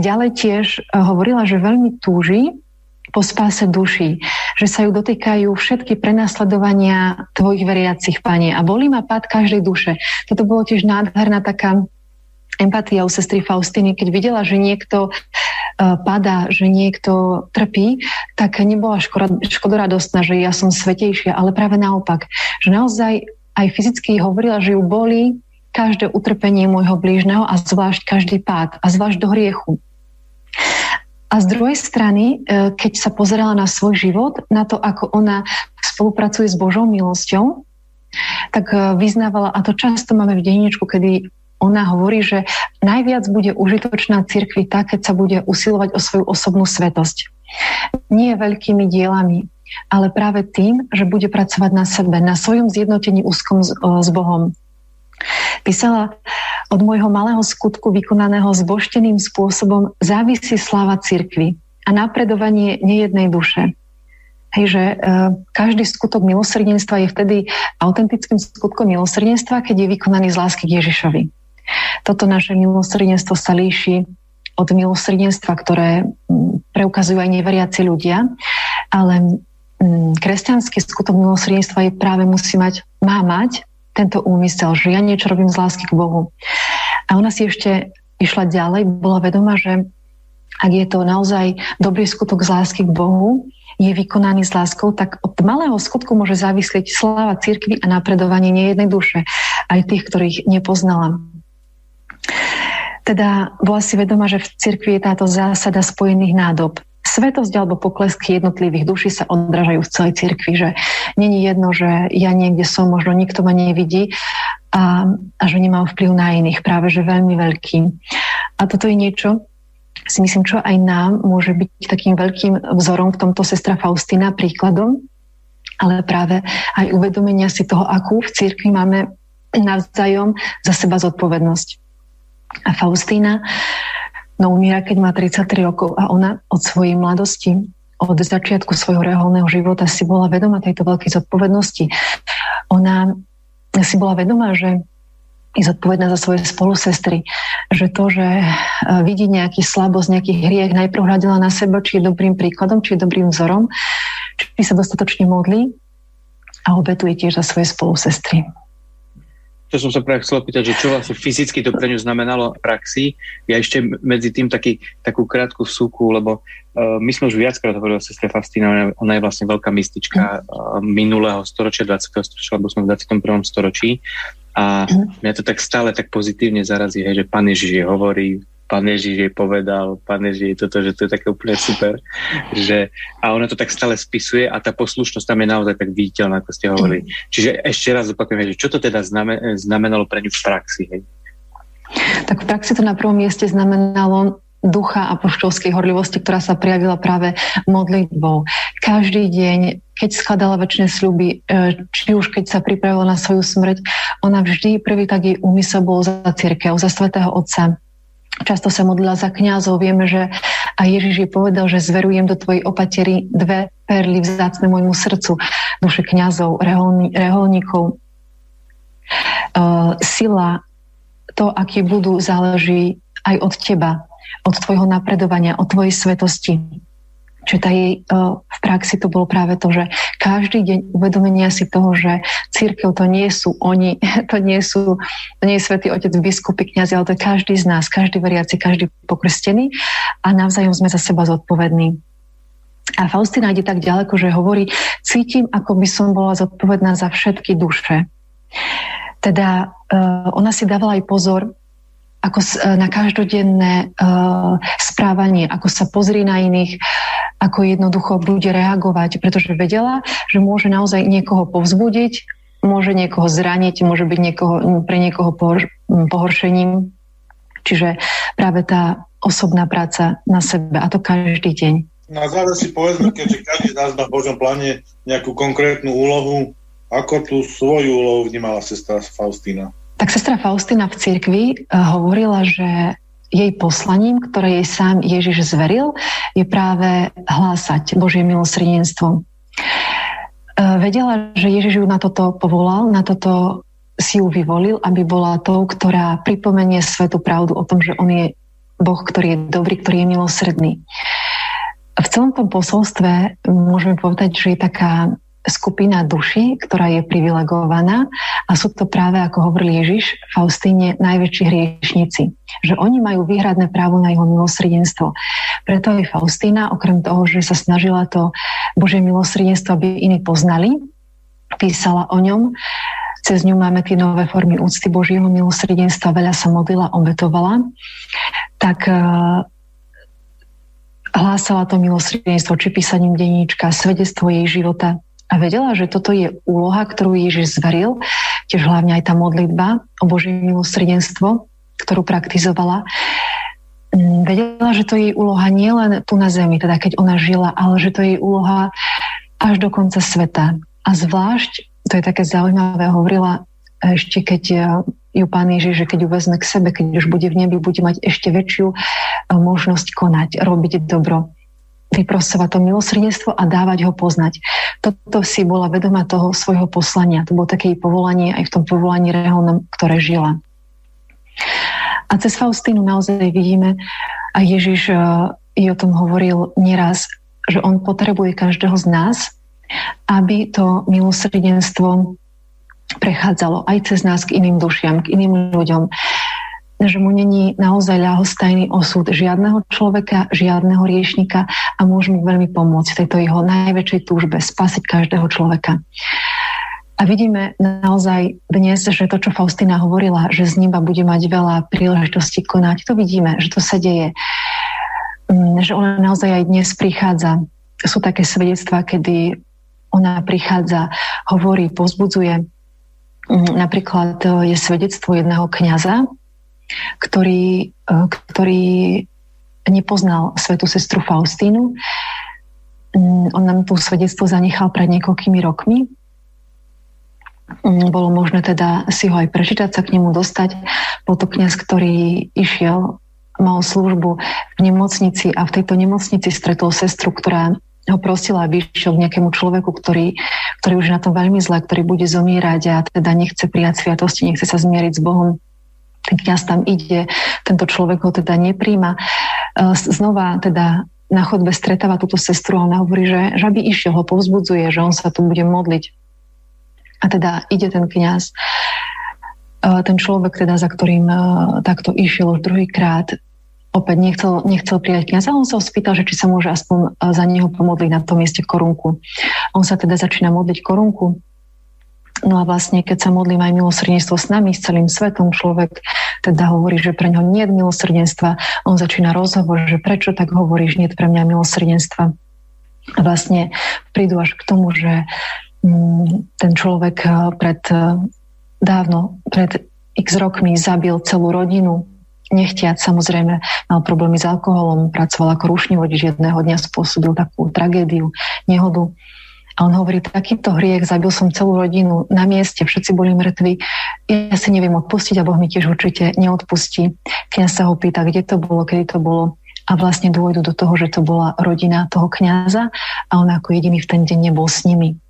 Ďalej tiež hovorila, že veľmi túži po spáse duší, že sa ju dotýkajú všetky prenasledovania tvojich veriacich, Pane. A bolí ma pád každej duše. Toto bolo tiež nádherná taká empatia u sestry Faustiny, keď videla, že niekto uh, padá, že niekto trpí, tak nebola škodoradostná, že ja som svetejšia, ale práve naopak, že naozaj aj fyzicky hovorila, že ju boli každé utrpenie môjho blížneho a zvlášť každý pád a zvlášť do hriechu. A z druhej strany, e, keď sa pozerala na svoj život, na to, ako ona spolupracuje s Božou milosťou, tak e, vyznávala, a to často máme v dejničku, kedy ona hovorí, že najviac bude užitočná cirkvi tak, keď sa bude usilovať o svoju osobnú svetosť. Nie veľkými dielami, ale práve tým, že bude pracovať na sebe, na svojom zjednotení úzkom s, s Bohom. Písala, od môjho malého skutku vykonaného zbošteným spôsobom závisí sláva cirkvy a napredovanie nejednej duše. Hej, že e, každý skutok milosrdenstva je vtedy autentickým skutkom milosrdenstva, keď je vykonaný z lásky k Ježišovi. Toto naše milosrdenstvo sa líši od milosrdenstva, ktoré m, preukazujú aj neveriaci ľudia, ale m, kresťanský skutok milosrdenstva je práve musí mať, má mať tento úmysel, že ja niečo robím z lásky k Bohu. A ona si ešte išla ďalej, bola vedomá, že ak je to naozaj dobrý skutok z lásky k Bohu, je vykonaný s láskou, tak od malého skutku môže závislieť sláva cirkvi a napredovanie nejednej duše, aj tých, ktorých nepoznala. Teda bola si vedomá, že v cirkvi je táto zásada spojených nádob svetosť alebo poklesky jednotlivých duší sa odrážajú v celej cirkvi, že není jedno, že ja niekde som, možno nikto ma nevidí a, a že nemám vplyv na iných, práve že veľmi veľký. A toto je niečo, si myslím, čo aj nám môže byť takým veľkým vzorom v tomto sestra Faustina príkladom, ale práve aj uvedomenia si toho, akú v cirkvi máme navzájom za seba zodpovednosť. A Faustína no umiera, keď má 33 rokov a ona od svojej mladosti, od začiatku svojho reholného života si bola vedomá tejto veľkej zodpovednosti. Ona si bola vedomá, že je zodpovedná za svoje spolusestry. Že to, že e, vidí nejaký slabosť, nejaký hriech, najprv hľadila na seba, či je dobrým príkladom, či je dobrým vzorom, či sa dostatočne modlí a obetuje tiež za svoje spolusestry to som sa práve chcel opýtať, že čo vlastne fyzicky to pre ňu znamenalo v praxi. Ja ešte medzi tým taký, takú krátku súku, lebo uh, my sme už viackrát hovorili o sestre Fastina, ona, ona je vlastne veľká mystička uh, minulého storočia, 20. storočia, lebo sme v 21. storočí. A mňa to tak stále tak pozitívne zarazí, hej, že Pán Ježiš hovorí, pán Ježiš jej povedal, pán Ježiš toto, že to je také úplne super. Že, a ona to tak stále spisuje a tá poslušnosť tam je naozaj tak viditeľná, ako ste hovorili. Čiže ešte raz opakujem, že čo to teda znamenalo pre ňu v praxi? Hej? Tak v praxi to na prvom mieste znamenalo ducha a poštovskej horlivosti, ktorá sa prijavila práve modlitbou. Každý deň, keď skladala väčšie sľuby, e, či už keď sa pripravila na svoju smrť, ona vždy prvý tak jej úmysel bol za církev, za svätého Otca Často sa modlila za kňazov. Vieme, že aj Ježiš je povedal, že zverujem do tvojej opatery dve perly vzácne môjmu srdcu. Duše kňazov, reholní, reholníkov. Uh, sila, to, aký budú, záleží aj od teba, od tvojho napredovania, od tvojej svetosti. Čiže tá jej v praxi to bolo práve to, že každý deň uvedomenia si toho, že církev to nie sú oni, to nie sú, to nie je svätý otec, biskupy, kniazy, ale to je každý z nás, každý veriaci, každý pokrstený a navzájom sme za seba zodpovední. A Faustina ide tak ďaleko, že hovorí, cítim, ako by som bola zodpovedná za všetky duše. Teda uh, ona si dávala aj pozor, ako na každodenné uh, správanie, ako sa pozrie na iných, ako jednoducho bude reagovať, pretože vedela, že môže naozaj niekoho povzbudiť, môže niekoho zraniť, môže byť niekoho, pre niekoho pohor, pohoršením. Čiže práve tá osobná práca na sebe, a to každý deň. Na záver si povedzme, keďže každý z nás má v Božom pláne nejakú konkrétnu úlohu, ako tú svoju úlohu vnímala sestra Faustína? Tak sestra Faustina v cirkvi eh, hovorila, že jej poslaním, ktoré jej sám Ježiš zveril, je práve hlásať Božie milosrdenstvo. Eh, vedela, že Ježiš ju na toto povolal, na toto si ju vyvolil, aby bola tou, ktorá pripomenie svetu pravdu o tom, že on je Boh, ktorý je dobrý, ktorý je milosrdný. V celom tom posolstve môžeme povedať, že je taká skupina duši, ktorá je privilegovaná a sú to práve, ako hovoril Ježiš, Faustíne, najväčší hriešnici. Že oni majú výhradné právo na jeho milosrdenstvo. Preto aj Faustína, okrem toho, že sa snažila to Božie milosrdenstvo, aby iní poznali, písala o ňom, cez ňu máme tie nové formy úcty Božieho milosrdenstva, veľa sa modlila, obetovala, tak uh, hlásala to milosrdenstvo, či písaním denníčka, svedectvo jej života, a vedela, že toto je úloha, ktorú Ježiš zveril, tiež hlavne aj tá modlitba o Božie milosrdenstvo, ktorú praktizovala. Mm, vedela, že to je jej úloha nielen tu na zemi, teda keď ona žila, ale že to je jej úloha až do konca sveta. A zvlášť, to je také zaujímavé, hovorila ešte keď e, ju pán Ježiš, že keď ju vezme k sebe, keď už bude v nebi, bude mať ešte väčšiu e, možnosť konať, robiť dobro vyprosovať to milosrdenstvo a dávať ho poznať. Toto si bola vedoma toho svojho poslania. To bolo také povolanie aj v tom povolaní reholnom, ktoré žila. A cez Faustínu naozaj vidíme, a Ježiš e, i o tom hovoril nieraz, že on potrebuje každého z nás, aby to milosrdenstvo prechádzalo aj cez nás k iným dušiam, k iným ľuďom že mu není naozaj ľahostajný osud žiadneho človeka, žiadneho riešnika a môže mu veľmi pomôcť v tejto jeho najväčšej túžbe spasiť každého človeka. A vidíme naozaj dnes, že to, čo Faustina hovorila, že z neba bude mať veľa príležitostí konať, to vidíme, že to sa deje. Mm, že ona naozaj aj dnes prichádza. Sú také svedectvá, kedy ona prichádza, hovorí, pozbudzuje. Mm, napríklad e, je svedectvo jedného kňaza, ktorý, e, ktorý nepoznal svetu sestru Faustínu. Mm, on nám tú svedectvo zanechal pred niekoľkými rokmi. Mm, bolo možné teda si ho aj prečítať, sa k nemu dostať. Bol to kniaz, ktorý išiel, mal službu v nemocnici a v tejto nemocnici stretol sestru, ktorá ho prosila, aby išiel k nejakému človeku, ktorý, ktorý už je na tom veľmi zle, ktorý bude zomierať a teda nechce prijať sviatosti, nechce sa zmieriť s Bohom ten kniaz tam ide, tento človek ho teda nepríjma. E, znova teda na chodbe stretáva túto sestru a ona hovorí, že, že aby išiel, ho povzbudzuje, že on sa tu bude modliť. A teda ide ten kniaz. E, ten človek, teda, za ktorým e, takto išiel už druhýkrát, opäť nechcel, nechcel prijať kniaza, on sa ho spýtal, že či sa môže aspoň za neho pomodliť na tom mieste korunku. On sa teda začína modliť korunku No a vlastne, keď sa modlím aj milosrdenstvo s nami, s celým svetom, človek teda hovorí, že pre ňo nie je milosrdenstva. On začína rozhovor, že prečo tak hovoríš, nie pre mňa milosrdenstva. A vlastne prídu až k tomu, že mm, ten človek eh, pred eh, dávno, pred x rokmi zabil celú rodinu, nechtiať samozrejme mal problémy s alkoholom, pracoval ako rušný vodič, jedného dňa spôsobil takú tragédiu, nehodu a on hovorí, takýto hriech, zabil som celú rodinu na mieste, všetci boli mŕtvi. Ja si neviem odpustiť a Boh mi tiež určite neodpustí. Kňaz sa ho pýta, kde to bolo, kedy to bolo a vlastne dôjdu do toho, že to bola rodina toho kňaza a on ako jediný v ten deň nebol s nimi.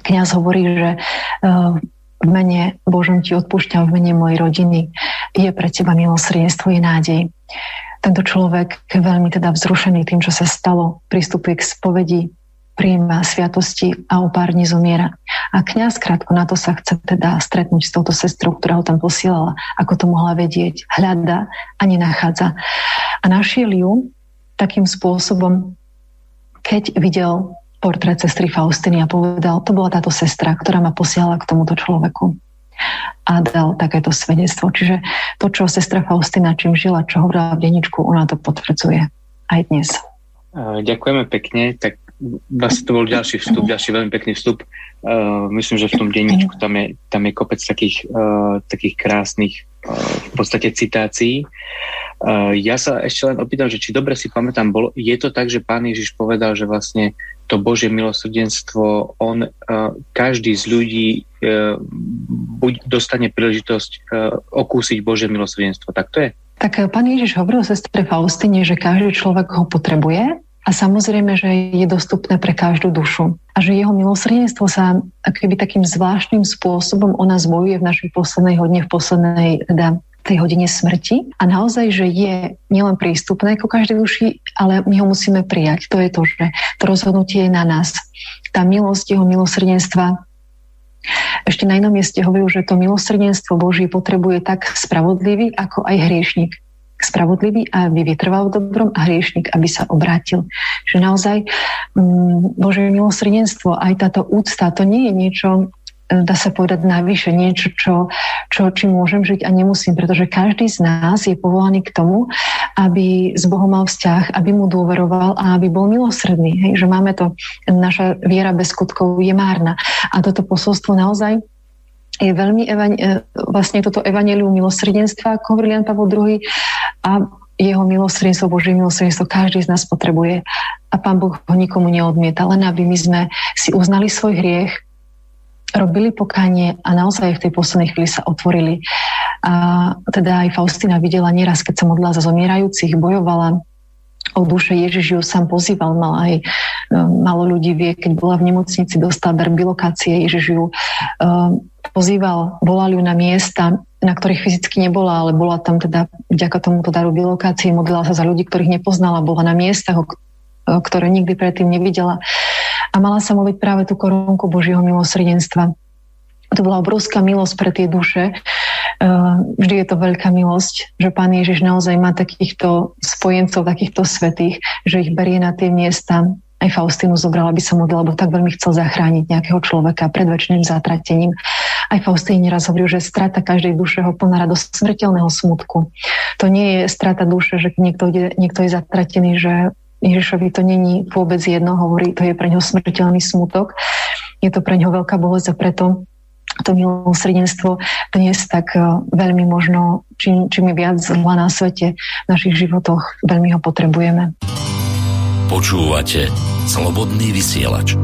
Kňaz hovorí, že uh, v mene Božom ti odpúšťam, v mene mojej rodiny je pre teba milosrdenstvo, je nádej. Tento človek, veľmi teda vzrušený tým, čo sa stalo, pristupuje k spovedi, príjma sviatosti a o pár dní zomiera. A kňaz krátko na to sa chce teda stretnúť s touto sestrou, ktorá ho tam posielala, ako to mohla vedieť, hľada a nenachádza. A našiel ju takým spôsobom, keď videl portrét sestry Faustiny a povedal, to bola táto sestra, ktorá ma posielala k tomuto človeku. a dal takéto svedectvo. Čiže to, čo sestra Faustina čím žila, čo hovorila v deničku, ona to potvrdzuje aj dnes. Ďakujeme pekne. Tak vlastne to bol ďalší vstup, ďalší veľmi pekný vstup. Uh, myslím, že v tom denníčku tam je, tam je kopec takých, uh, takých krásnych uh, v podstate citácií. Uh, ja sa ešte len opýtam, že či dobre si pamätám, bol, je to tak, že pán Ježiš povedal, že vlastne to Božie milosrdenstvo, on, uh, každý z ľudí uh, buď dostane príležitosť uh, okúsiť Božie milosrdenstvo. Tak to je? Tak pán Ježiš hovoril sestre Faustine, že každý človek ho potrebuje a samozrejme, že je dostupné pre každú dušu. A že jeho milosrdenstvo sa akoby takým zvláštnym spôsobom o nás bojuje v našej poslednej hodine, v poslednej teda tej hodine smrti a naozaj, že je nielen prístupné ako každej duši, ale my ho musíme prijať. To je to, že to rozhodnutie je na nás. Tá milosť jeho milosrdenstva ešte na inom mieste hovoril, že to milosrdenstvo Boží potrebuje tak spravodlivý, ako aj hriešnik spravodlivý aby vytrval v dobrom a hriešnik, aby sa obrátil. Že naozaj mm, Bože milosrdenstvo, aj táto úcta, to nie je niečo, e, dá sa povedať navyše, niečo, čo, čo, čím môžem žiť a nemusím, pretože každý z nás je povolaný k tomu, aby s Bohom mal vzťah, aby mu dôveroval a aby bol milosrdný. Hej? Že máme to, naša viera bez skutkov je márna. A toto posolstvo naozaj je veľmi evan- e, vlastne toto evanelium milosrdenstva, ako hovoril Jan Pavel II, a jeho milosrdenstvo, Božie milosrdenstvo každý z nás potrebuje. A Pán Boh ho nikomu neodmieta, len aby my sme si uznali svoj hriech, robili pokanie a naozaj v tej poslednej chvíli sa otvorili. A teda aj Faustina videla nieraz, keď sa modlila za zomierajúcich, bojovala o duše. Ježiš ju sám pozýval, mal aj um, malo ľudí vie, keď bola v nemocnici, dostala dar bilokácie, Ježiš ju um, pozýval, volal ju na miesta, na ktorých fyzicky nebola, ale bola tam teda vďaka tomuto daru bilokácie, modlila sa za ľudí, ktorých nepoznala, bola na miestach, ktoré nikdy predtým nevidela a mala sa modliť práve tú korunku Božieho milosrdenstva. To bola obrovská milosť pre tie duše, Ehm, vždy je to veľká milosť, že Pán Ježiš naozaj má takýchto spojencov, takýchto svetých, že ich berie na tie miesta. Aj Faustinu zobral, aby sa modlil, lebo tak veľmi chcel zachrániť nejakého človeka pred väčšným zatratením. Aj Faustín raz hovoril, že strata každej duše ho plná radosť smrteľného smutku. To nie je strata duše, že niekto, je, niekto je zatratený, že Ježišovi to není vôbec jedno, hovorí, to je pre neho smrteľný smutok. Je to pre neho veľká bolesť a preto to milosrdenstvo dnes tak e, veľmi možno, čím, čím je viac zla na svete v našich životoch, veľmi ho potrebujeme. Počúvate Slobodný vysielač.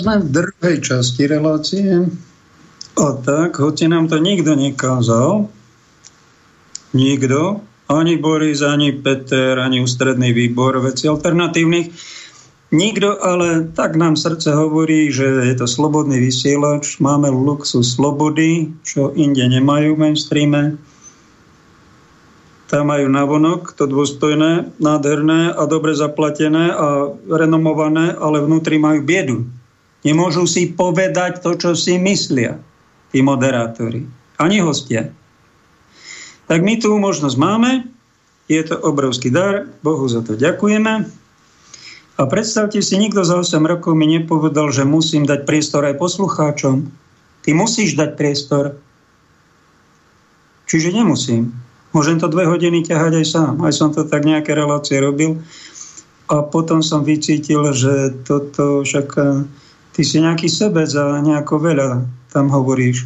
Sme v druhej časti relácie. A tak, hoci nám to nikto nekázal, nikto, ani Boris, ani Peter, ani ústredný výbor veci alternatívnych, nikto, ale tak nám srdce hovorí, že je to slobodný vysielač, máme luxus slobody, čo inde nemajú v mainstreame, tam majú navonok to dôstojné, nádherné a dobre zaplatené a renomované, ale vnútri majú biedu. Nemôžu si povedať to, čo si myslia tí moderátori. Ani hostia. Tak my tu možnosť máme, je to obrovský dar, Bohu za to ďakujeme. A predstavte si, nikto za 8 rokov mi nepovedal, že musím dať priestor aj poslucháčom. Ty musíš dať priestor. Čiže nemusím. Môžem to dve hodiny ťahať aj sám. Aj som to tak nejaké relácie robil. A potom som vycítil, že toto však ty si nejaký sebec a nejako veľa tam hovoríš.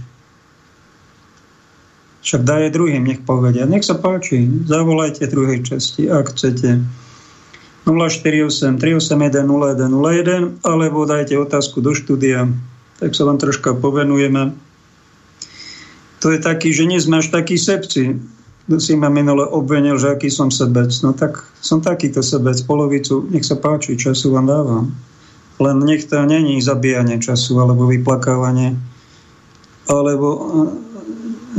Však daj druhým, nech povedia. Nech sa páči, zavolajte druhej časti, ak chcete. 048 381 0101 alebo dajte otázku do štúdia, tak sa vám troška povenujeme. To je taký, že nie sme až takí sebci si ma minule obvenil, že aký som sebec. No tak som takýto sebec, polovicu, nech sa páči, času vám dávam. Len nech to není zabíjanie času, alebo vyplakávanie, alebo e,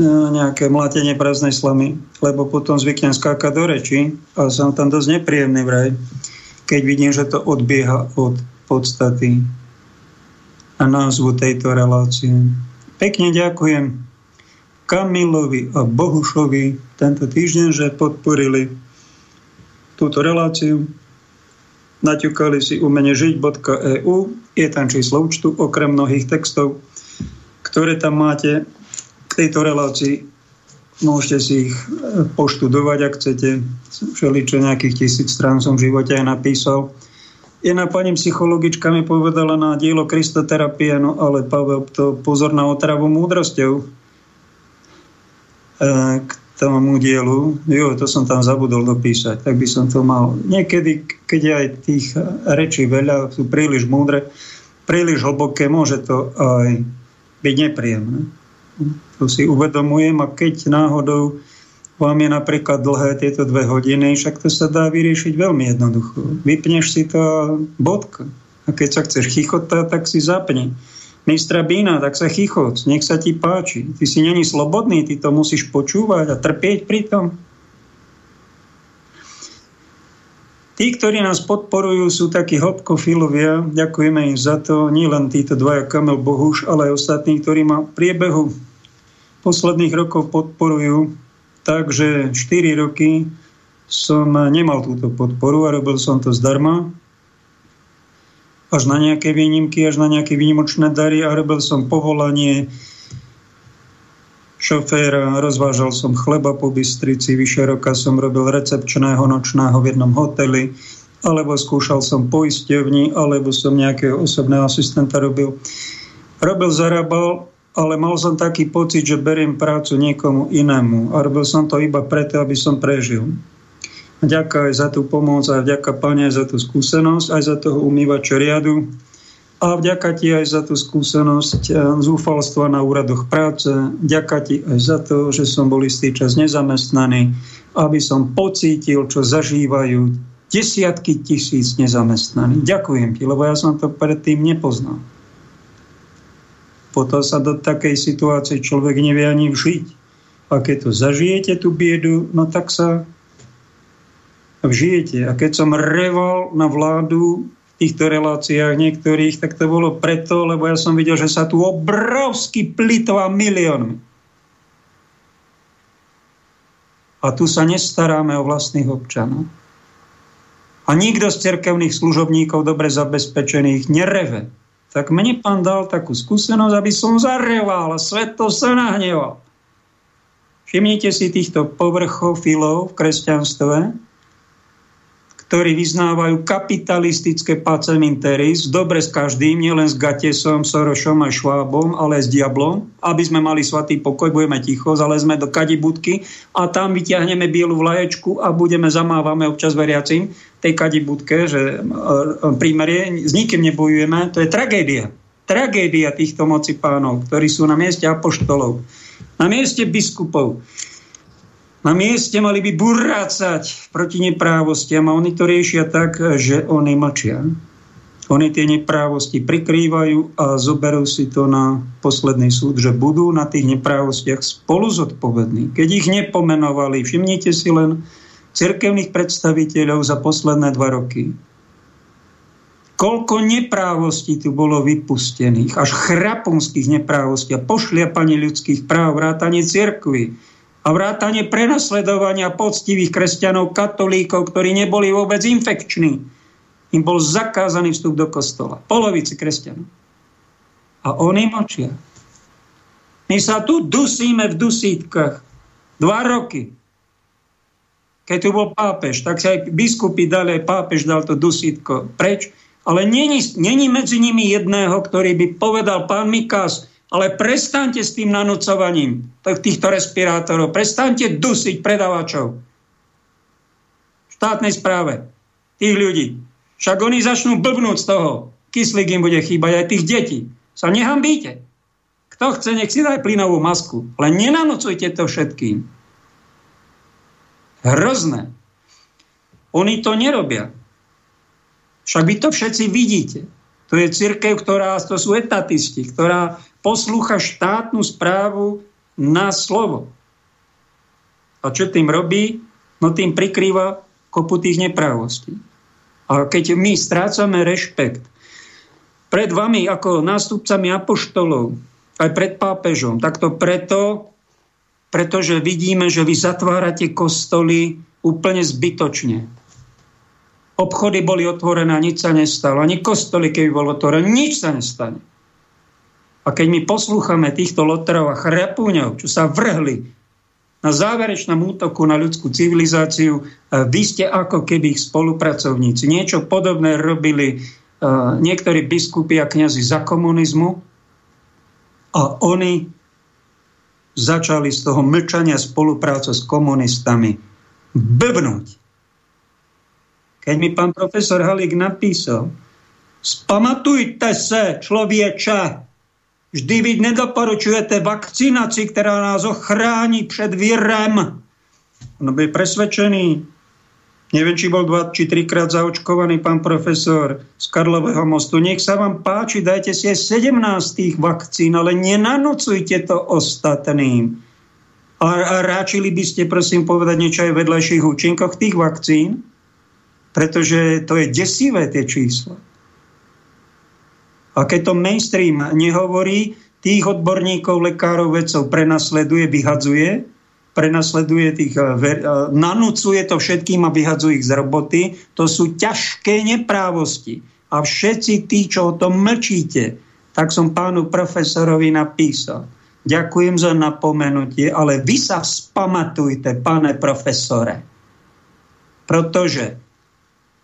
e, nejaké mlatenie prázdnej slamy, lebo potom zvyknem skákať do reči a som tam dosť nepríjemný vraj, keď vidím, že to odbieha od podstaty a názvu tejto relácie. Pekne ďakujem Kamilovi a Bohušovi tento týždeň, že podporili túto reláciu. Naťukali si umene žiť.eu, je tam číslo účtu, okrem mnohých textov, ktoré tam máte k tejto relácii. Môžete si ich e, poštudovať, ak chcete. Všeličo nejakých tisíc strán som v živote aj napísal. Jedna pani psychologička mi povedala na dielo Kristoterapie, no ale Pavel, to pozor na otravu múdrosťou E, tomu dielu. Jo, to som tam zabudol dopísať, tak by som to mal. Niekedy, keď aj tých rečí veľa, sú príliš múdre, príliš hlboké, môže to aj byť nepríjemné. To si uvedomujem a keď náhodou vám je napríklad dlhé tieto dve hodiny, však to sa dá vyriešiť veľmi jednoducho. Vypneš si to bodka. A keď sa chceš chichotať, tak si zapni mistra Bína, tak sa chichoc, nech sa ti páči. Ty si není slobodný, ty to musíš počúvať a trpieť pri tom. Tí, ktorí nás podporujú, sú takí hĺbkofilovia. Ďakujeme im za to. Nie len títo dvaja Kamel Bohuš, ale aj ostatní, ktorí ma v priebehu posledných rokov podporujú. Takže 4 roky som nemal túto podporu a robil som to zdarma až na nejaké výnimky, až na nejaké výnimočné dary a robil som povolanie šoféra, rozvážal som chleba po Bystrici, vyše roka som robil recepčného nočného v jednom hoteli, alebo skúšal som poisťovni, alebo som nejakého osobného asistenta robil. Robil, zarábal, ale mal som taký pocit, že beriem prácu niekomu inému a robil som to iba preto, aby som prežil. Ďaká aj za tú pomoc a vďaka Pane za tú skúsenosť, aj za toho umývača riadu. A vďaka ti aj za tú skúsenosť eh, zúfalstva na úradoch práce. Ďaká ti aj za to, že som bol istý čas nezamestnaný, aby som pocítil, čo zažívajú desiatky tisíc nezamestnaných. Ďakujem ti, lebo ja som to predtým nepoznal. Potom sa do takej situácie človek nevie ani vžiť. A keď to zažijete, tú biedu, no tak sa vžijete. A keď som reval na vládu v týchto reláciách niektorých, tak to bolo preto, lebo ja som videl, že sa tu obrovsky plitová miliónmi. A tu sa nestaráme o vlastných občanov. A nikto z cerkevných služobníkov dobre zabezpečených nereve. Tak mne pán dal takú skúsenosť, aby som zareval a svet to sa nahneval. Všimnite si týchto povrchov filov v kresťanstve, ktorí vyznávajú kapitalistické paceminteris, dobre s každým, nielen s Gatesom, Sorošom a Švábom, ale s diablom, aby sme mali svatý pokoj, budeme ticho, zalezme do kadibudky a tam vyťahneme bielu vlaječku a budeme zamávame občas veriacim tej kadibudke, že e, e, prímerie, s nikým nebojujeme, to je tragédia. Tragédia týchto moci pánov, ktorí sú na mieste apoštolov, na mieste biskupov, na mieste mali by burácať proti neprávostiam a oni to riešia tak, že oni mlčia. Oni tie neprávosti prikrývajú a zoberú si to na posledný súd, že budú na tých neprávostiach spolu zodpovední. Keď ich nepomenovali, všimnite si len cirkevných predstaviteľov za posledné dva roky. Koľko neprávostí tu bolo vypustených, až chrapunských neprávostí a pošliapanie ľudských práv, vrátanie cirkvy, a vrátanie prenasledovania poctivých kresťanov, katolíkov, ktorí neboli vôbec infekční. Im bol zakázaný vstup do kostola. Polovici kresťanov. A oni močia. My sa tu dusíme v dusítkach. Dva roky. Keď tu bol pápež, tak sa aj biskupy dali, aj pápež dal to dusítko preč. Ale není, není medzi nimi jedného, ktorý by povedal, pán Mikas, ale prestaňte s tým nanúcovaním týchto respirátorov. Prestaňte dusiť predavačov v štátnej správe tých ľudí. Však oni začnú blbnúť z toho. Kyslík im bude chýbať aj tých detí. Sa nehambíte. Kto chce, nech si daj plynovú masku. Ale nenanocujte to všetkým. Hrozné. Oni to nerobia. Však vy to všetci vidíte. To je církev, ktorá, to sú etatisti, ktorá poslúcha štátnu správu na slovo. A čo tým robí? No tým prikrýva kopu tých neprávostí. A keď my strácame rešpekt pred vami ako nástupcami apoštolov, aj pred pápežom, tak to preto, pretože vidíme, že vy zatvárate kostoly úplne zbytočne. Obchody boli otvorené a nič sa nestalo. Ani kostoly, keby bolo otvorené, nič sa nestane. A keď my poslúchame týchto loterov a chrapúňov, čo sa vrhli na záverečnom útoku na ľudskú civilizáciu, vy ste ako keby ich spolupracovníci. Niečo podobné robili niektorí biskupy a kniazy za komunizmu a oni začali z toho mlčania spolupráce s komunistami bebnúť. Keď mi pán profesor Halík napísal, spamatujte sa, človeča, vždy vy nedoporučujete vakcinaci, ktorá nás ochráni před virem. On byl presvedčený, neviem, či bol dva či trikrát zaočkovaný pán profesor z Karlového mostu. Nech sa vám páči, dajte si aj 17 vakcín, ale nenanocujte to ostatným. A, a ráčili by ste, prosím, povedať niečo aj vedľajších účinkoch tých vakcín? Pretože to je desivé tie čísla. A keď to mainstream nehovorí, tých odborníkov, lekárov, vedcov prenasleduje, vyhadzuje, prenasleduje tých, eh, eh, nanúcuje to všetkým a vyhadzuje ich z roboty. To sú ťažké neprávosti. A všetci tí, čo o tom mlčíte, tak som pánu profesorovi napísal. Ďakujem za napomenutie, ale vy sa spamatujte, pane profesore. Pretože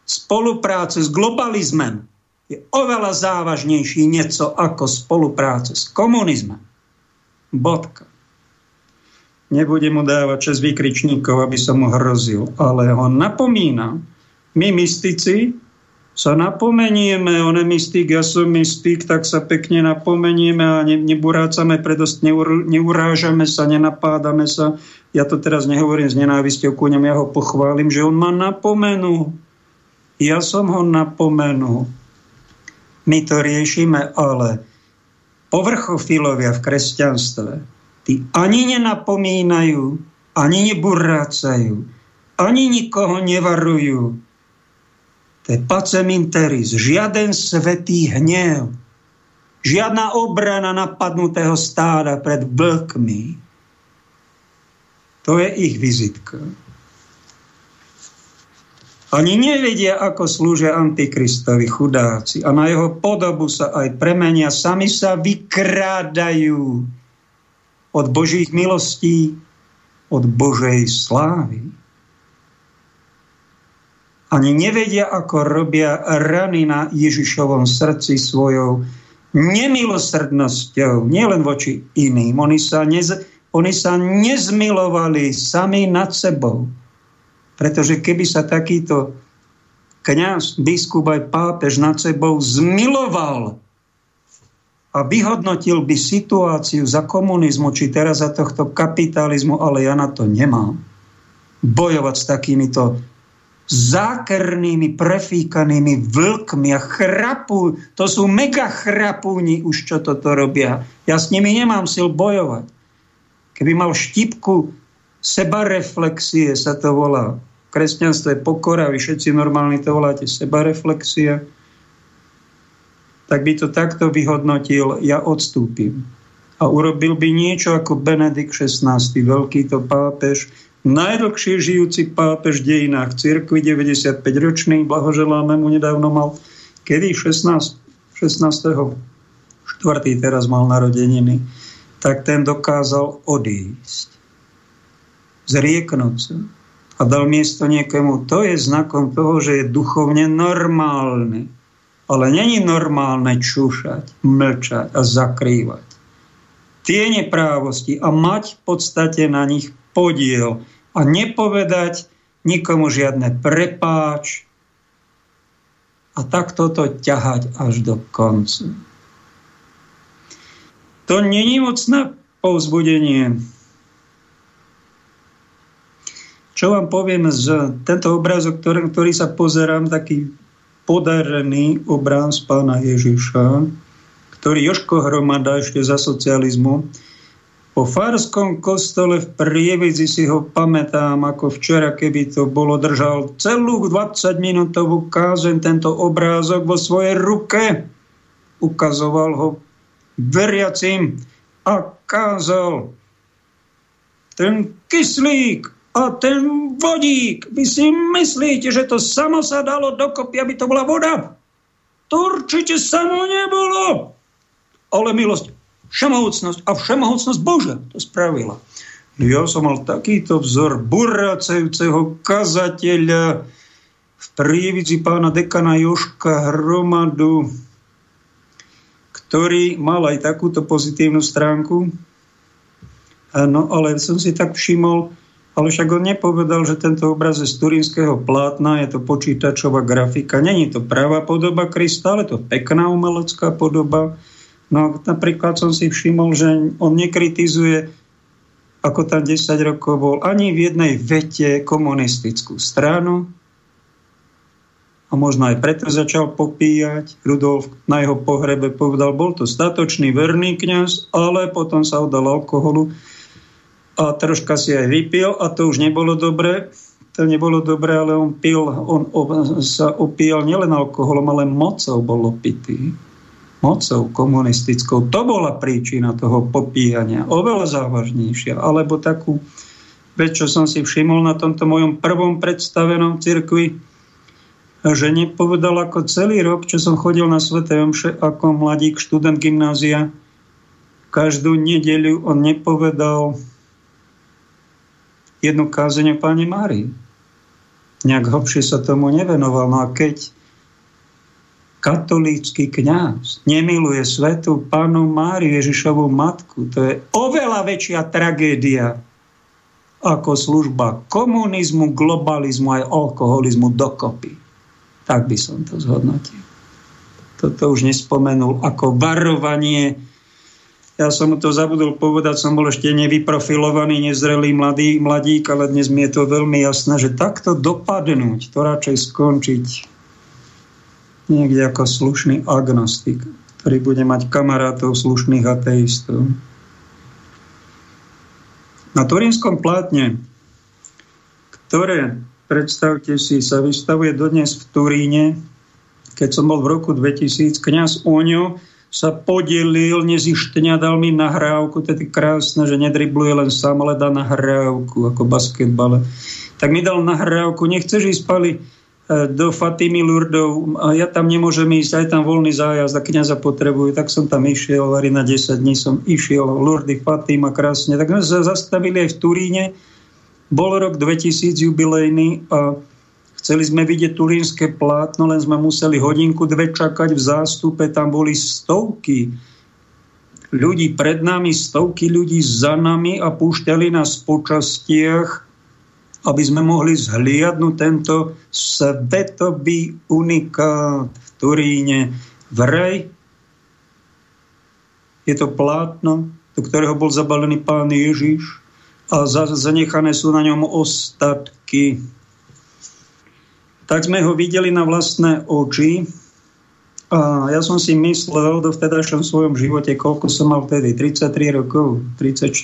spolupráce s globalizmem je oveľa závažnejší niečo ako spolupráce s komunizmom. Bodka. Nebudem mu dávať čas vykričníkov, aby som mu hrozil, ale ho napomínam. My mystici sa napomenieme, on je mystik, ja som mystik, tak sa pekne napomenieme a ne, neburácame, predost neur, neurážame sa, nenapádame sa. Ja to teraz nehovorím s nenávisťou ku ňom, ja ho pochválim, že on ma napomenul. Ja som ho napomenul. My to riešime, ale povrchofilovia v kresťanstve, tí ani nenapomínajú, ani neburácajú, ani nikoho nevarujú. To je paceminteris, žiaden svetý hnev, žiadna obrana napadnutého stáda pred blkmi. To je ich vizitka. Ani nevedia, ako slúžia Antikristovi chudáci. A na jeho podobu sa aj premenia. Sami sa vykrádajú od Božích milostí, od Božej slávy. Ani nevedia, ako robia rany na Ježišovom srdci svojou nemilosrdnosťou, nielen voči iným. Oni sa, nez, oni sa nezmilovali sami nad sebou. Pretože keby sa takýto kňaz, biskup aj pápež nad sebou zmiloval a vyhodnotil by situáciu za komunizmu, či teraz za tohto kapitalizmu, ale ja na to nemám. Bojovať s takýmito zákernými, prefíkanými vlkmi a chrapu, to sú mega chrapúni už, čo toto robia. Ja s nimi nemám sil bojovať. Keby mal štipku sebareflexie, sa to volá. Kresťanstvo je pokora, vy všetci normálni to voláte sebareflexia. Tak by to takto vyhodnotil, ja odstúpim. A urobil by niečo ako Benedikt XVI, veľký to pápež, najdlhšie žijúci pápež v dejinách cirkvi, 95-ročný, blahoželáme mu, nedávno mal, kedy 16, 16. 4. teraz mal narodeniny, tak ten dokázal odísť. Zrieknúť sa. A dal miesto niekomu. To je znakom toho, že je duchovne normálny. Ale není normálne čúšať, mlčať a zakrývať. Tie neprávosti a mať v podstate na nich podiel a nepovedať nikomu žiadne prepáč a tak toto ťahať až do konca. To není mocné povzbudenie. Čo vám poviem z tento obrázok, ktorý, ktorý sa pozerám, taký podarený obráz pána Ježiša, ktorý Joško Hromada ešte za socializmu po farskom kostole v Prievidzi si ho pamätám, ako včera, keby to bolo, držal celú 20-minútovú kázen tento obrázok vo svojej ruke. Ukazoval ho veriacim a kázal ten kyslík a ten vodík. Vy si myslíte, že to samo sa dalo dokopy, aby to bola voda? To určite samo nebolo. Ale milosť všemohúcnosť a všemohúcnosť Božia to spravila. No ja som mal takýto vzor buracajúceho kazateľa v prívidzi pána dekana Joška Hromadu, ktorý mal aj takúto pozitívnu stránku. No ale som si tak všimol, ale však on nepovedal, že tento obraz je z turínskeho plátna, je to počítačová grafika. Není to pravá podoba Krista, ale to pekná umelecká podoba. No napríklad som si všimol, že on nekritizuje, ako tam 10 rokov bol, ani v jednej vete komunistickú stranu. A možno aj preto začal popíjať. Rudolf na jeho pohrebe povedal, bol to statočný verný kňaz, ale potom sa oddal alkoholu a troška si aj vypil a to už nebolo dobré. To nebolo dobré, ale on pil, on sa opíjal nielen alkoholom, ale mocou bol opitý mocou komunistickou. To bola príčina toho popíjania, oveľa závažnejšia. Alebo takú vec, čo som si všimol na tomto mojom prvom predstavenom cirkvi, že nepovedal ako celý rok, čo som chodil na Svete Omše ako mladík, študent gymnázia, každú nedeľu on nepovedal jednu kázeň o Páni Márii. Nejak hlbšie sa tomu nevenoval. No a keď katolícky kňaz nemiluje svetu pánu Máriu Ježišovú matku, to je oveľa väčšia tragédia ako služba komunizmu, globalizmu aj alkoholizmu dokopy. Tak by som to zhodnotil. Toto už nespomenul ako varovanie. Ja som mu to zabudol povedať, som bol ešte nevyprofilovaný, nezrelý mladý, mladík, ale dnes mi je to veľmi jasné, že takto dopadnúť, to radšej skončiť niekde ako slušný agnostik, ktorý bude mať kamarátov slušných ateistov. Na Turínskom plátne, ktoré, predstavte si, sa vystavuje dodnes v Turíne, keď som bol v roku 2000, kňaz Oňo sa podelil, nezištňa, dal mi nahrávku, to je krásne, že nedribluje len sám, ale dá nahrávku, ako basketbale. Tak mi dal nahrávku, nechceš ísť pali E, do Fatimy Lurdov a ja tam nemôžem ísť, aj tam voľný zájazd a kniaza potrebujú, tak som tam išiel, vari na 10 dní som išiel, Lurdy, Fatima, krásne. Tak sme sa zastavili aj v Turíne, bol rok 2000 jubilejný a Chceli sme vidieť turínske plátno, len sme museli hodinku, dve čakať v zástupe. Tam boli stovky ľudí pred nami, stovky ľudí za nami a púšťali nás po častiach, aby sme mohli zhliadnúť tento svetový unikát v Turíne. Vraj je to plátno, do ktorého bol zabalený pán Ježiš a zanechané sú na ňom ostatky tak sme ho videli na vlastné oči. A ja som si myslel do vtedajšom svojom živote, koľko som mal vtedy, 33 rokov, 34,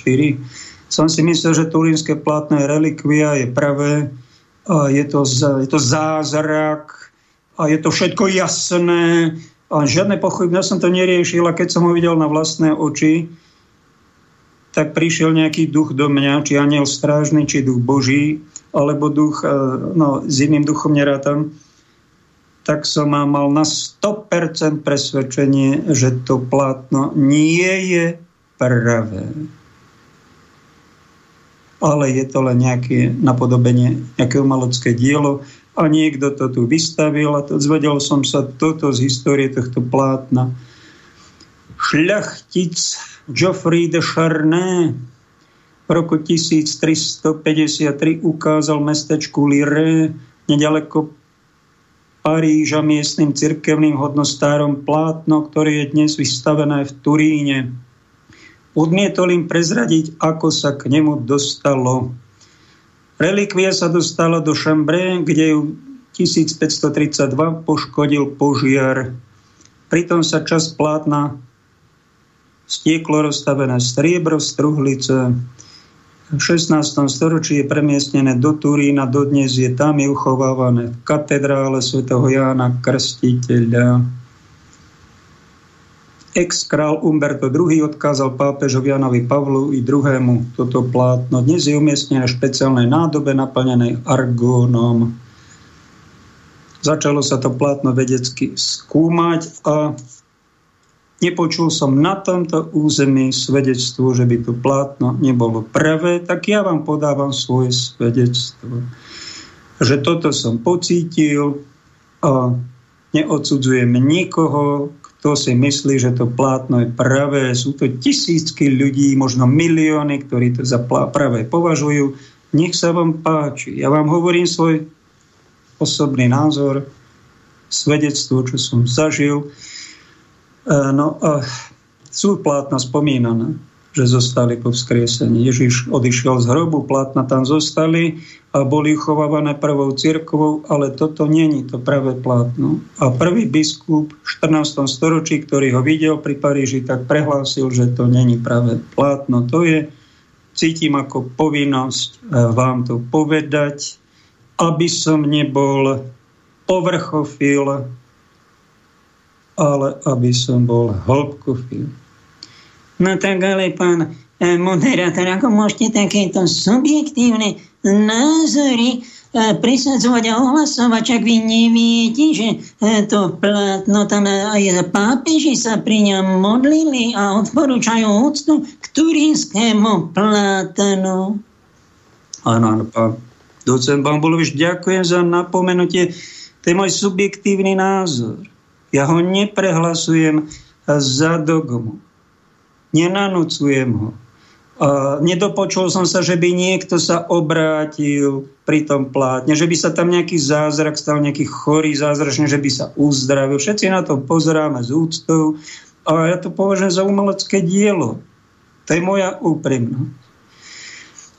som si myslel, že turínske platné relikvia je pravé, a je, to, je to zázrak a je to všetko jasné a žiadne pochybné, ja som to neriešil a keď som ho videl na vlastné oči, tak prišiel nejaký duch do mňa, či aniel strážny, či duch Boží alebo duch, e, no s iným duchom nerátam, tak som mal na 100% presvedčenie, že to plátno nie je pravé. Ale je to len nejaké napodobenie, nejaké umalocké dielo a niekto to tu vystavil a to, zvedel som sa toto z histórie tohto plátna. Šľachtic Geoffrey de Charnay v roku 1353 ukázal mestečku Lire nedaleko Paríža miestnym cirkevným hodnostárom plátno, ktoré je dnes vystavené v Turíne. Odmietol im prezradiť, ako sa k nemu dostalo. Relikvia sa dostala do Chambray, kde ju 1532 poškodil požiar. Pritom sa čas plátna stieklo rozstavené striebro, struhlice, v 16. storočí je premiestnené do Turína, dodnes je tam je uchovávané v katedrále svätého Jána Krstiteľa. Ex-král Umberto II odkázal pápežovi Janovi Pavlu i II. toto plátno. Dnes je umiestnené v špeciálnej nádobe naplnenej argónom. Začalo sa to plátno vedecky skúmať a nepočul som na tomto území svedectvo, že by to plátno nebolo pravé, tak ja vám podávam svoje svedectvo. Že toto som pocítil a neodsudzujem nikoho, kto si myslí, že to plátno je pravé. Sú to tisícky ľudí, možno milióny, ktorí to za pravé považujú. Nech sa vám páči. Ja vám hovorím svoj osobný názor, svedectvo, čo som zažil. E, no a sú plátna spomínané, že zostali po vzkriesení. Ježiš odišiel z hrobu, plátna tam zostali a boli uchovávané prvou cirkvou, ale toto není to pravé plátno. A prvý biskup v 14. storočí, ktorý ho videl pri Paríži, tak prehlásil, že to není pravé plátno. To je, cítim ako povinnosť e, vám to povedať, aby som nebol povrchofil, ale aby som bol hĺbkový. No tak ale pán eh, moderátor, ako môžete takéto subjektívne názory eh, presadzovať a ohlasovať, čak vy neviete, že eh, to plátno tam aj pápeži sa pri ňom modlili a odporúčajú úctu k turínskému plátanu. Áno, áno, pán docent Bambulovič, ďakujem za napomenutie. To je môj subjektívny názor. Ja ho neprehlasujem za dogmu. Nenanúcujem ho. A nedopočul som sa, že by niekto sa obrátil pri tom plátne, že by sa tam nejaký zázrak stal, nejaký chorý zázračne, že by sa uzdravil. Všetci na to pozeráme z úctou a ja to považujem za umelecké dielo. To je moja úprimnosť.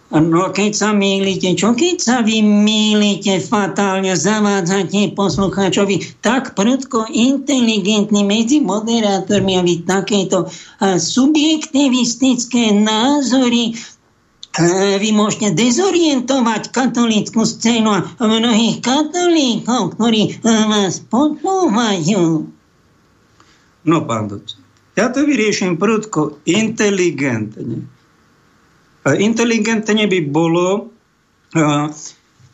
No keď sa mýlite, čo keď sa vy mýlite, fatálne zavádzate poslucháčovi tak prudko inteligentný medzi moderátormi a vy takéto subjektivistické názory vy môžete dezorientovať katolickú scénu a mnohých katolíkov, ktorí vás počúvajú. No, pán docent, ja to vyrieším prudko inteligentne Inteligentne by bolo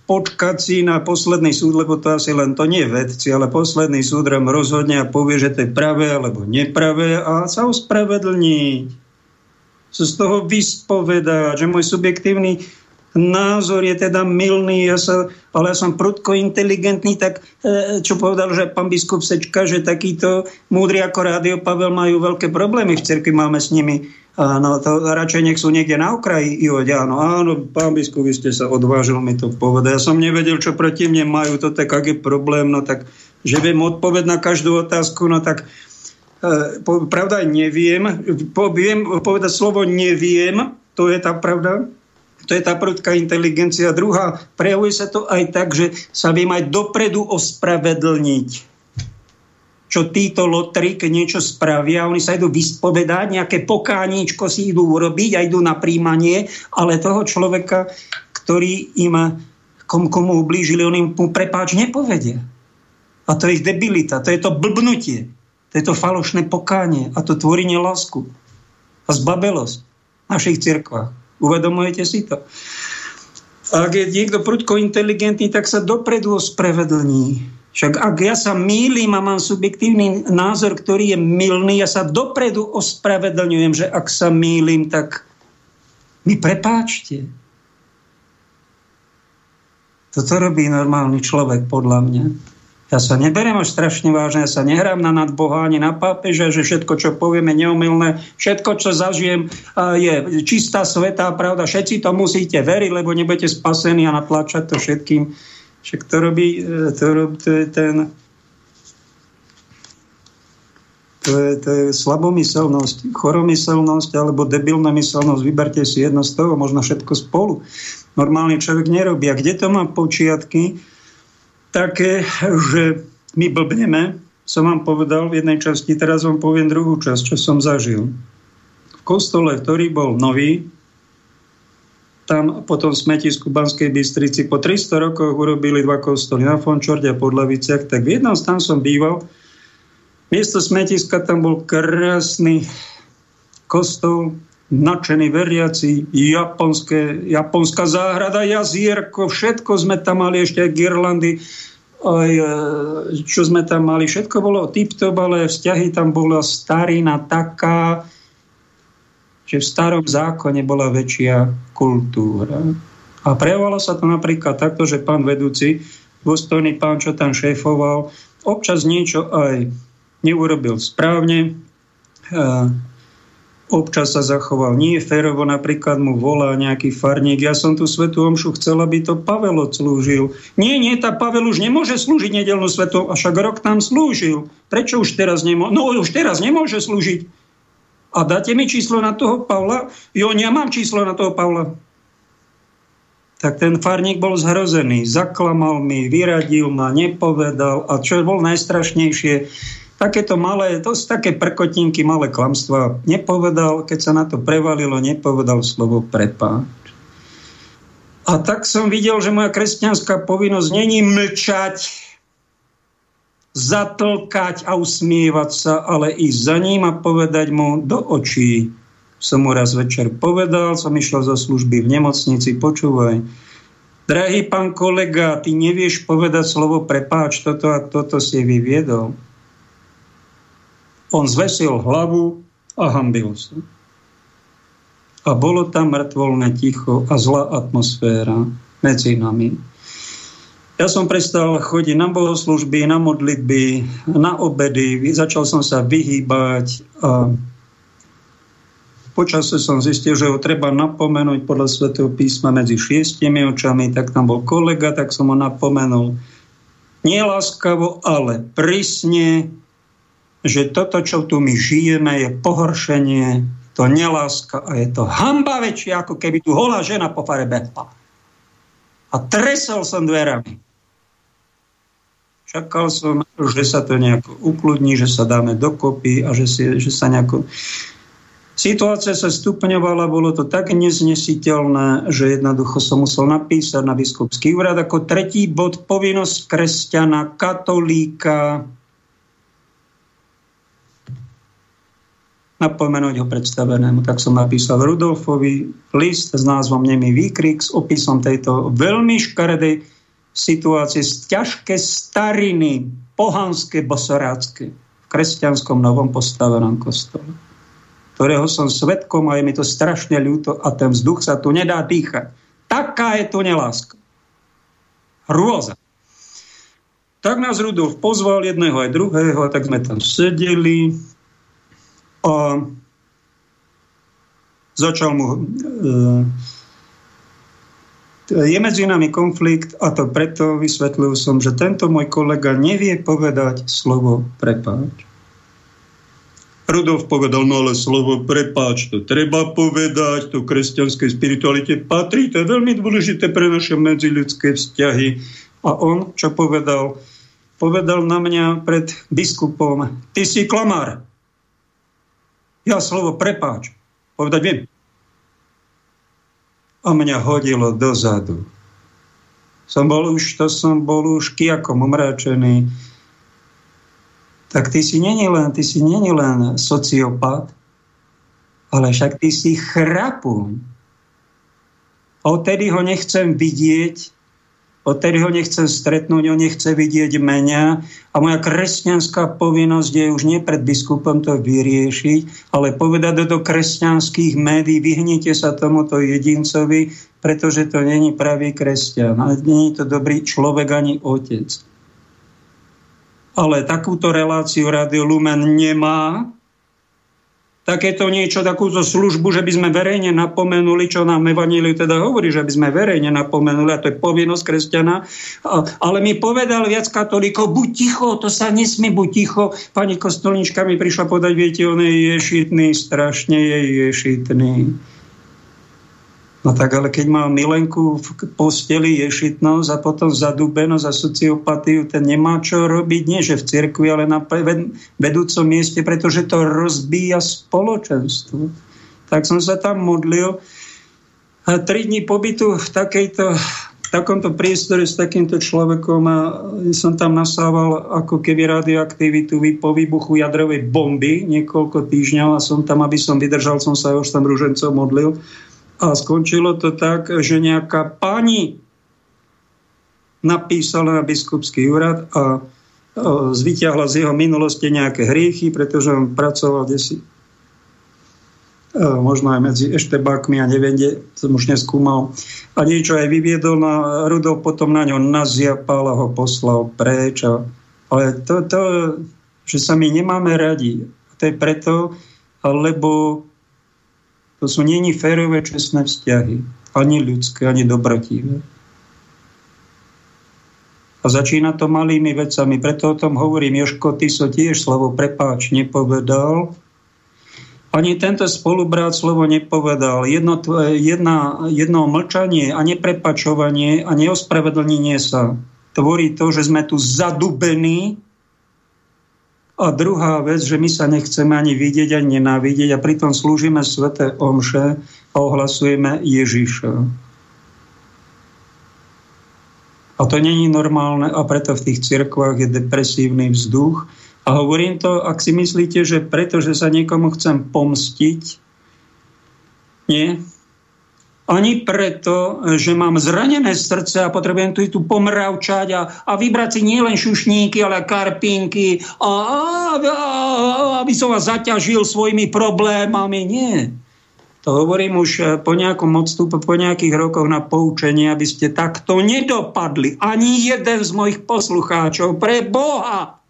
počkať si na posledný súd, lebo to asi len to nie vedci, ale posledný súd rozhodne a povie, že to je pravé alebo nepravé a sa ospravedlniť. Z toho vyspovedať, že môj subjektívny názor je teda milný, ja sa, ale ja som prudko inteligentný, tak e, čo povedal, že pán biskup Sečka, že takýto múdry ako Rádio Pavel majú veľké problémy v cerkvi, máme s nimi Áno, to radšej nech sú niekde na okraji Ihoď, áno, áno, pán biskup, vy ste sa odvážil mi to povedať. Ja som nevedel, čo proti mne majú, to tak, aký problém, no tak, že viem odpovedať na každú otázku, no tak e, pravda neviem, poviem, povedať slovo neviem, to je tá pravda, to je tá prudká inteligencia. Druhá, prejavuje sa to aj tak, že sa viem aj dopredu ospravedlniť čo títo lotry, keď niečo spravia, oni sa idú vyspovedať, nejaké pokáničko si idú urobiť a idú na príjmanie, ale toho človeka, ktorý im kom, komu ublížili, on im prepáč nepovedia. A to je ich debilita, to je to blbnutie, to je to falošné pokánie a to tvorí nelásku a zbabelosť v našich cirkvách. Uvedomujete si to? A ak je niekto prudko inteligentný, tak sa dopredu ospravedlní však ak ja sa mýlim a mám subjektívny názor, ktorý je milný, ja sa dopredu ospravedlňujem, že ak sa mýlim, tak mi prepáčte. Toto robí normálny človek, podľa mňa. Ja sa neberiem až strašne vážne, ja sa nehrám na nadboha ani na pápeža, že všetko, čo povieme, neomilné, všetko, čo zažijem, je čistá svetá pravda. Všetci to musíte veriť, lebo nebudete spasení a natlačať to všetkým však to robí, e, to, to je ten to je, to je slabomyselnosť, choromyselnosť alebo debilná myselnosť. Vyberte si jedno z toho, možno všetko spolu. Normálny človek nerobí. A kde to má počiatky? Také, že my blbneme, som vám povedal v jednej časti, teraz vám poviem druhú časť, čo som zažil. V kostole, ktorý bol nový, tam potom v smetisku Banskej Bystrici po 300 rokoch urobili dva kostoly na Fončorde a pod Laviciach, tak v jednom tam som býval. Miesto smetiska tam bol krásny kostol, nadšení veriaci, japonské, japonská záhrada, jazierko, všetko sme tam mali, ešte aj girlandy, aj, e, čo sme tam mali, všetko bolo tip-top, ale vzťahy tam bola starina taká, že v starom zákone bola väčšia kultúra. A prejavovalo sa to napríklad takto, že pán vedúci, dôstojný pán, čo tam šéfoval, občas niečo aj neurobil správne, občas sa zachoval nie férovo, napríklad mu volá nejaký farník, ja som tu svetu omšu chcel, aby to Pavel odslúžil. Nie, nie, tá Pavel už nemôže slúžiť nedelnú svetu, a však rok tam slúžil. Prečo už teraz nemôže? No už teraz nemôže slúžiť a dáte mi číslo na toho Pavla? Jo, nemám číslo na toho Pavla. Tak ten farník bol zhrozený. Zaklamal mi, vyradil ma, nepovedal. A čo bol najstrašnejšie, takéto malé, to sú také prkotinky, malé klamstva. Nepovedal, keď sa na to prevalilo, nepovedal slovo prepáč. A tak som videl, že moja kresťanská povinnosť není mlčať, zatlkať a usmievať sa, ale ísť za ním a povedať mu do očí. Som mu raz večer povedal, som išiel zo služby v nemocnici, počúvaj, drahý pán kolega, ty nevieš povedať slovo prepáč, toto a toto si vyviedol. On zvesil hlavu a hambil sa. A bolo tam mŕtvolné ticho a zlá atmosféra medzi nami. Ja som prestal chodiť na bohoslužby, na modlitby, na obedy, začal som sa vyhýbať a počasie som zistil, že ho treba napomenúť podľa svätého písma medzi šiestimi očami, tak tam bol kolega, tak som ho napomenul. Nie láskavo, ale prísne, že toto, čo tu my žijeme, je pohoršenie, to neláska a je to hamba väčšia, ako keby tu holá žena po fare behla. A tresol som dverami. Čakal som, že sa to nejako ukludní, že sa dáme dokopy a že, si, že sa nejako... Situácia sa stupňovala, bolo to tak neznesiteľné, že jednoducho som musel napísať na biskupský úrad ako tretí bod povinnosť kresťana, katolíka, napomenúť ho predstavenému. Tak som napísal Rudolfovi list s názvom Nemý výkrik s opisom tejto veľmi škaredej situácie ťažké stariny, pohanské, bosorácké v kresťanskom novom postavenom kostole, ktorého som svetkom a je mi to strašne ľúto a ten vzduch sa tu nedá dýchať. Taká je to neláska. Hrôza. Tak nás Rudolf pozval jedného aj druhého, tak sme tam sedeli a začal mu... E, je medzi nami konflikt a to preto vysvetlil som, že tento môj kolega nevie povedať slovo prepáč. Rudolf povedal, no ale slovo prepáč, to treba povedať, to kresťanskej spiritualite patrí, to je veľmi dôležité pre naše medziľudské vzťahy. A on, čo povedal? Povedal na mňa pred biskupom, ty si klamár. Ja slovo prepáč povedať viem. A mňa hodilo dozadu. Som bol už, to som bol už kiakom omráčený tak ty si není len, ty si není len sociopat, ale však ty si chrapu. A odtedy ho nechcem vidieť, odtedy ho nechcem stretnúť, on nechce vidieť mňa a moja kresťanská povinnosť je už nie pred biskupom to vyriešiť, ale povedať do kresťanských médií, vyhnite sa tomuto jedincovi, pretože to není pravý kresťan. A není to dobrý človek ani otec ale takúto reláciu Radio Lumen nemá. Takéto niečo, takúto službu, že by sme verejne napomenuli, čo nám Evaníliu teda hovorí, že by sme verejne napomenuli, a to je povinnosť kresťana. Ale mi povedal viac katolíkov, buď ticho, to sa nesmie, buď ticho. Pani kostolnička mi prišla podať, viete, on je ješitný, strašne je ješitný. No tak ale keď mal Milenku v posteli ješitnosť a potom zadúbenosť a sociopatiu, ten nemá čo robiť, nie že v cirkvi, ale na vedúcom mieste, pretože to rozbíja spoločenstvo. Tak som sa tam modlil. A tri dní pobytu v takejto v takomto priestore s takýmto človekom a som tam nasával ako keby radioaktivitu po výbuchu jadrovej bomby niekoľko týždňov a som tam, aby som vydržal, som sa už tam ružencov modlil. A skončilo to tak, že nejaká pani napísala na biskupský úrad a zvyťahla z jeho minulosti nejaké hriechy, pretože on pracoval desi možno aj medzi eštebákmi a neviem, kde som už neskúmal. A niečo aj vyviedol na Rudolf, potom na ňo naziapal a ho poslal preč. Ale to, to, že sa my nemáme radi, to je preto, lebo to sú není férové čestné vzťahy. Ani ľudské, ani dobrotivé. A začína to malými vecami. Preto o tom hovorím. Joško, ty so tiež slovo prepáč nepovedal. Ani tento spolubrat slovo nepovedal. Jedno, jedna, jedno mlčanie a neprepačovanie a neospravedlnenie sa tvorí to, že sme tu zadubení a druhá vec, že my sa nechceme ani vidieť, ani nenávidieť a pritom slúžime sveté omše a ohlasujeme Ježiša. A to není normálne a preto v tých cirkvách je depresívny vzduch. A hovorím to, ak si myslíte, že preto, že sa niekomu chcem pomstiť, nie, ani preto, že mám zranené srdce a potrebujem tu, tu pomravčať a, a vybrať si nielen šušníky, ale karpinky, a, a, a, aby som vás zaťažil svojimi problémami. Nie. To hovorím už eh, po nejakom odstupe, po nejakých rokoch na poučenie, aby ste takto nedopadli. Ani jeden z mojich poslucháčov. Pre Boha!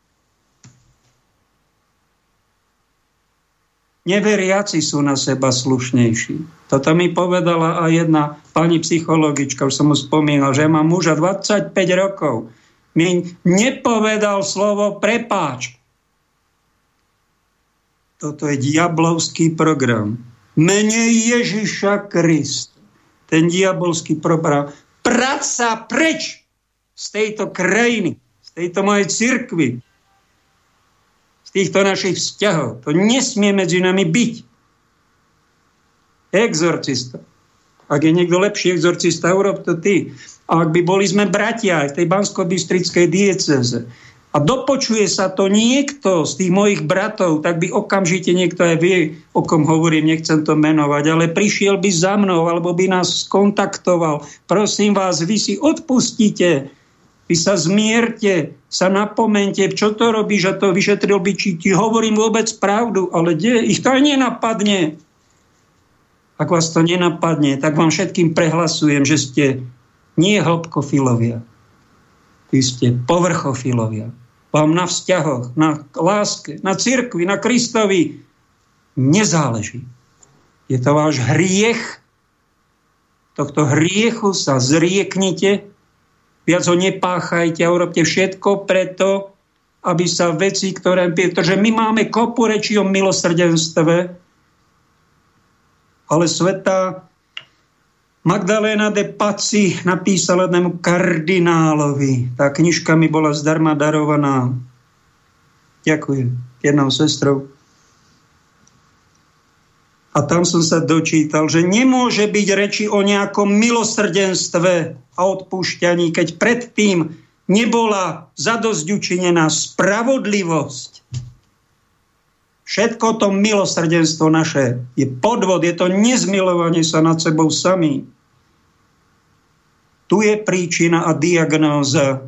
Neveriaci sú na seba slušnejší. Toto mi povedala aj jedna pani psychologička, už som mu spomínal, že má muža 25 rokov. Mi nepovedal slovo prepáč. Toto je diablovský program. Mene Ježiša Krista. Ten diabolský program. Praca preč z tejto krajiny, z tejto mojej cirkvi, týchto našich vzťahov. To nesmie medzi nami byť. Exorcista. Ak je niekto lepší exorcista, urob to ty. A ak by boli sme bratia aj v tej bansko-bystrickej dieceze a dopočuje sa to niekto z tých mojich bratov, tak by okamžite niekto aj vie, o kom hovorím, nechcem to menovať, ale prišiel by za mnou alebo by nás skontaktoval. Prosím vás, vy si odpustíte vy sa zmierte, sa napomente, čo to robíš a to vyšetril by, či ti hovorím vôbec pravdu, ale kde? Ich to aj nenapadne. ak vás to nenapadne, tak vám všetkým prehlasujem, že ste nie hĺbkofilovia. Vy ste povrchofilovia. Vám na vzťahoch, na láske, na cirkvi, na Kristovi nezáleží. Je to váš hriech. Tohto hriechu sa zrieknite, viac ho nepáchajte a urobte všetko preto, aby sa veci, ktoré... Pretože my máme kopu rečí o milosrdenstve, ale sveta Magdalena de Paci napísala jednému kardinálovi. Tá knižka mi bola zdarma darovaná. Ďakujem. Jednou sestrou. A tam som sa dočítal, že nemôže byť reči o nejakom milosrdenstve a odpúšťaní, keď predtým nebola zadozďučinená spravodlivosť. Všetko to milosrdenstvo naše je podvod, je to nezmilovanie sa nad sebou samým. Tu je príčina a diagnóza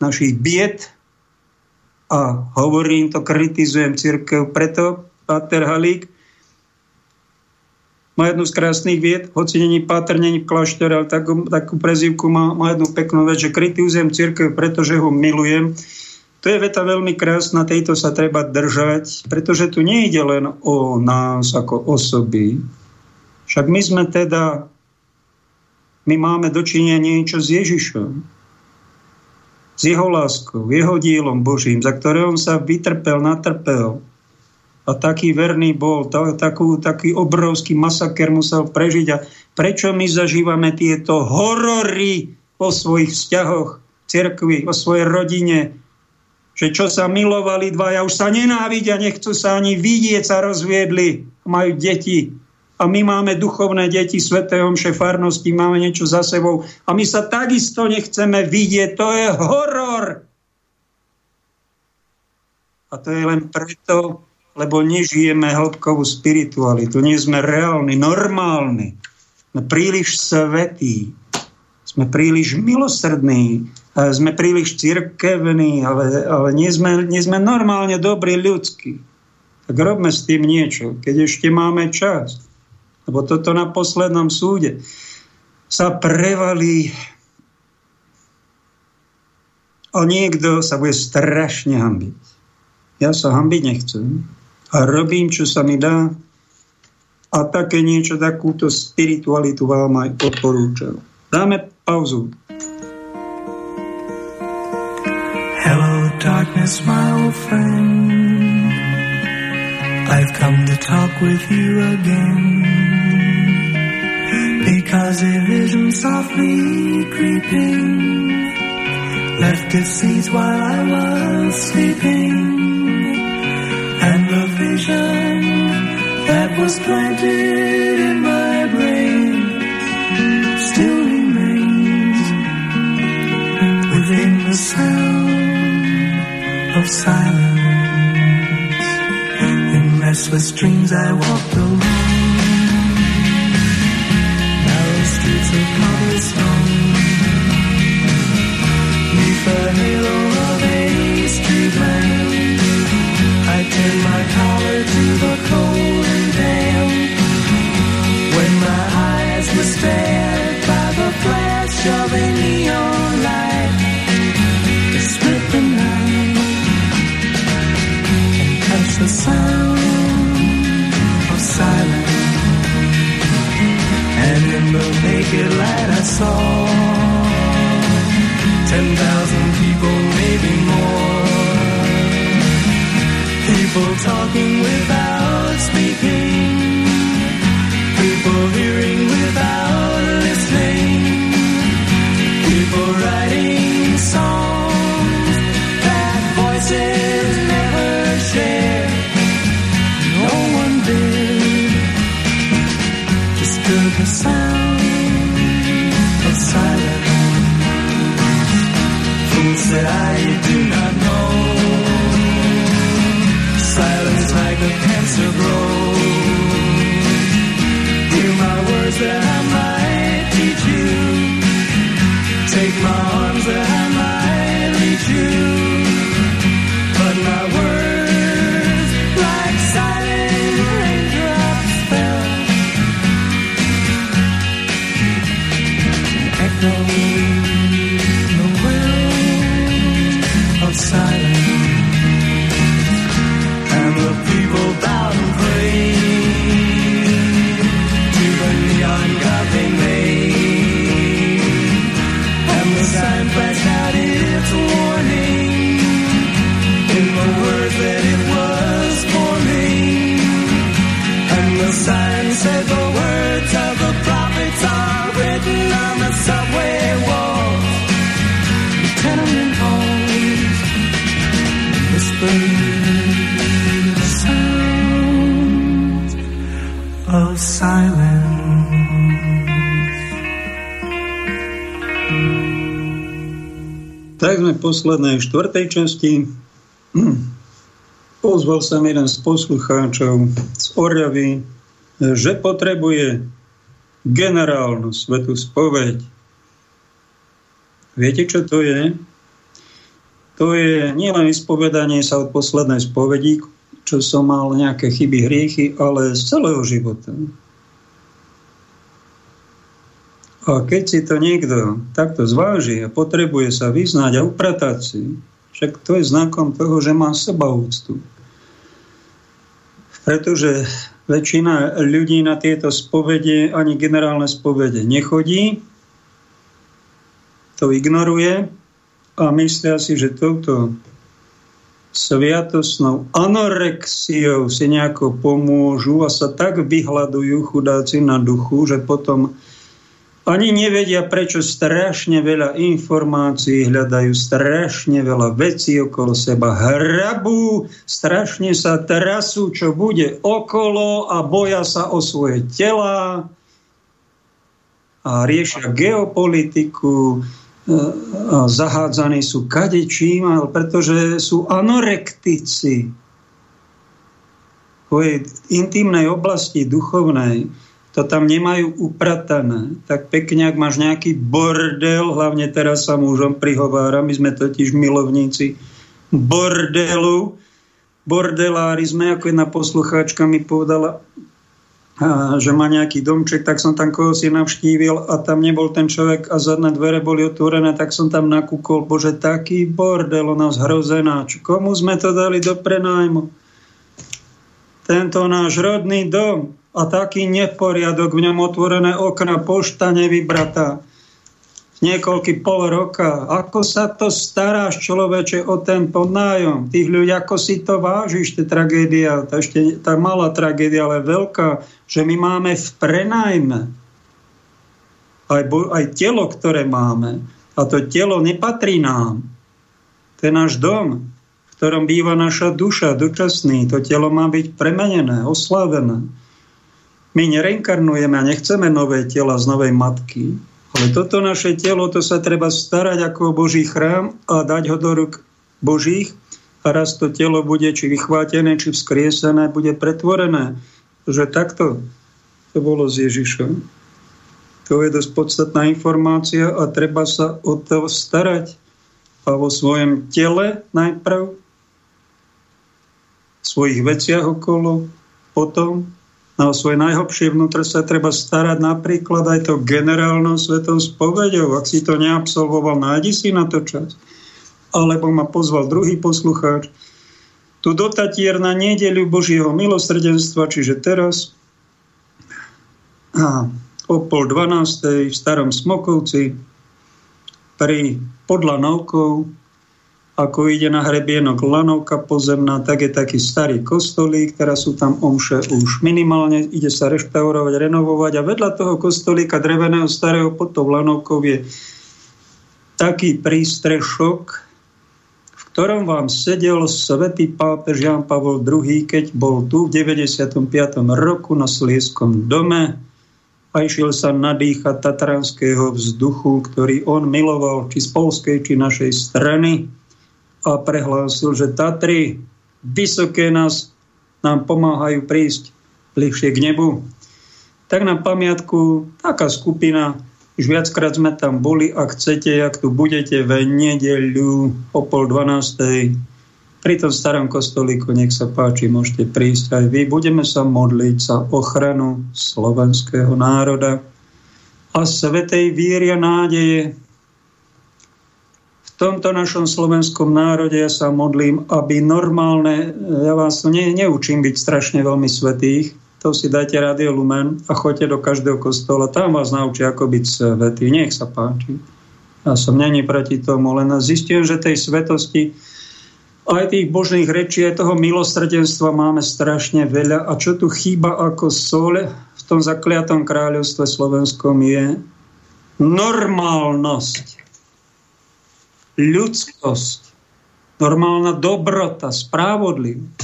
našich bied a hovorím to, kritizujem církev. Preto Páter Halík má jednu z krásnych vied, hoci není Páter, není v kláštore, ale takú, takú prezivku má, má jednu peknú vec, že kritizujem církev, pretože ho milujem. To je veta veľmi krásna, tejto sa treba držať, pretože tu nejde len o nás ako osoby. Však my sme teda my máme dočinia niečo s Ježišom. S jeho láskou, jeho dielom Božím, za ktoré on sa vytrpel, natrpel. A taký verný bol, to, takú, taký obrovský masaker musel prežiť. A prečo my zažívame tieto horory o svojich vzťahoch, cirkvi, o svojej rodine, že čo sa milovali dvaja, už sa nenávidia, nechcú sa ani vidieť, sa rozviedli, majú deti a my máme duchovné deti svätého farnosti, máme niečo za sebou a my sa takisto nechceme vidieť. To je horor. A to je len preto, lebo nežijeme hĺbkovú spiritualitu. Nie sme reálni, normálni. Sme príliš svetí. Sme príliš milosrdní. Sme príliš cirkevní, ale, ale nie, sme, nie sme normálne dobrí ľudskí. Tak robme s tým niečo, keď ešte máme čas lebo toto na poslednom súde sa prevalí a niekto sa bude strašne hambiť. Ja sa hambiť nechcem a robím, čo sa mi dá a také niečo, takúto spiritualitu vám aj odporúčam. Dáme pauzu. Hello darkness, my old friend I've come to talk with you again Because a vision softly creeping left its seeds while I was sleeping. That was planted in my brain still remains within the sound of silence. In restless dreams I walked alone. To the cold and damp. When my eyes were stared by the flash of a neon light, the night and touch the sound of silence. And in the naked light I saw ten thousand people, talking without speaking. People hearing poslednej štvrtej časti. Pozval som jeden z poslucháčov z Orjavy, že potrebuje generálnu svetú spoveď. Viete, čo to je? To je nielen vyspovedanie sa od poslednej spovedi, čo som mal nejaké chyby, hriechy, ale z celého života. A keď si to niekto takto zváži a potrebuje sa vyznať a upratať si, však to je znakom toho, že má sebaúctu. Pretože väčšina ľudí na tieto spovede, ani generálne spovede nechodí, to ignoruje a myslia si, že touto sviatosnou anorexiou si nejako pomôžu a sa tak vyhľadujú chudáci na duchu, že potom ani nevedia, prečo strašne veľa informácií hľadajú, strašne veľa vecí okolo seba hrabú, strašne sa trasú, čo bude okolo a boja sa o svoje tela a riešia geopolitiku, e, a zahádzaní sú kadečím, pretože sú anorektici. V intimnej oblasti duchovnej to tam nemajú upratané. Tak pekne, ak máš nejaký bordel, hlavne teraz sa mužom prihovára, my sme totiž milovníci bordelu, bordelári sme, ako jedna poslucháčka mi povedala, že má nejaký domček, tak som tam koho si navštívil a tam nebol ten človek a zadné dvere boli otvorené, tak som tam nakúkol, bože, taký bordel, ona zhrozená. Čo, komu sme to dali do prenájmu? Tento náš rodný dom a taký neporiadok, v ňom otvorené okna, pošta nevybratá. Niekoľky pol roka. Ako sa to staráš, človeče, o ten podnájom? Tých ľudí, ako si to vážiš, to tragédia, to ešte tá malá tragédia, ale veľká, že my máme v prenajme aj, aj telo, ktoré máme. A to telo nepatrí nám. To je náš dom, v ktorom býva naša duša, dočasný. To telo má byť premenené, oslavené. My nereinkarnujeme a nechceme nové tela z novej matky, ale toto naše telo, to sa treba starať ako Boží chrám a dať ho do rúk Božích a raz to telo bude či vychvátené, či vzkriesené, bude pretvorené. Že takto to bolo s Ježišom. To je dosť podstatná informácia a treba sa o to starať. A vo svojom tele najprv, v svojich veciach okolo, potom na svoje najhlbšie vnútre sa treba starať napríklad aj to generálnou svetou spovedou. Ak si to neabsolvoval, nájdi si na to čas. Alebo ma pozval druhý poslucháč. Tu do Tatier na nedeľu Božieho milosrdenstva, čiže teraz a o pol dvanástej v starom Smokovci pri podľa Naukov ako ide na hrebienok lanovka pozemná, tak je taký starý kostolík, teraz sú tam omše už minimálne, ide sa reštaurovať, renovovať a vedľa toho kostolíka dreveného starého pod tou lanovkou je taký prístrešok, v ktorom vám sedel svätý pápež Jan Pavol II, keď bol tu v 95. roku na Slieskom dome a išiel sa nadýchať tatranského vzduchu, ktorý on miloval či z polskej, či našej strany a prehlásil, že Tatry vysoké nás nám pomáhajú prísť bližšie k nebu. Tak na pamiatku taká skupina, už viackrát sme tam boli, ak chcete, ak tu budete v nedeľu o pol dvanástej pri tom starom kostolíku, nech sa páči, môžete prísť aj vy. Budeme sa modliť za ochranu slovenského národa a svetej víria nádeje tomto našom slovenskom národe ja sa modlím, aby normálne, ja vás ne, neučím byť strašne veľmi svetých, to si dajte Radio Lumen a choďte do každého kostola, tam vás naučia, ako byť svetý. Nech sa páči. Ja som není proti tomu, len zistím, že tej svetosti aj tých božných rečí, aj toho milosrdenstva máme strašne veľa. A čo tu chýba ako sole v tom zakliatom kráľovstve slovenskom je normálnosť, ľudskosť, normálna dobrota, spravodlivosť.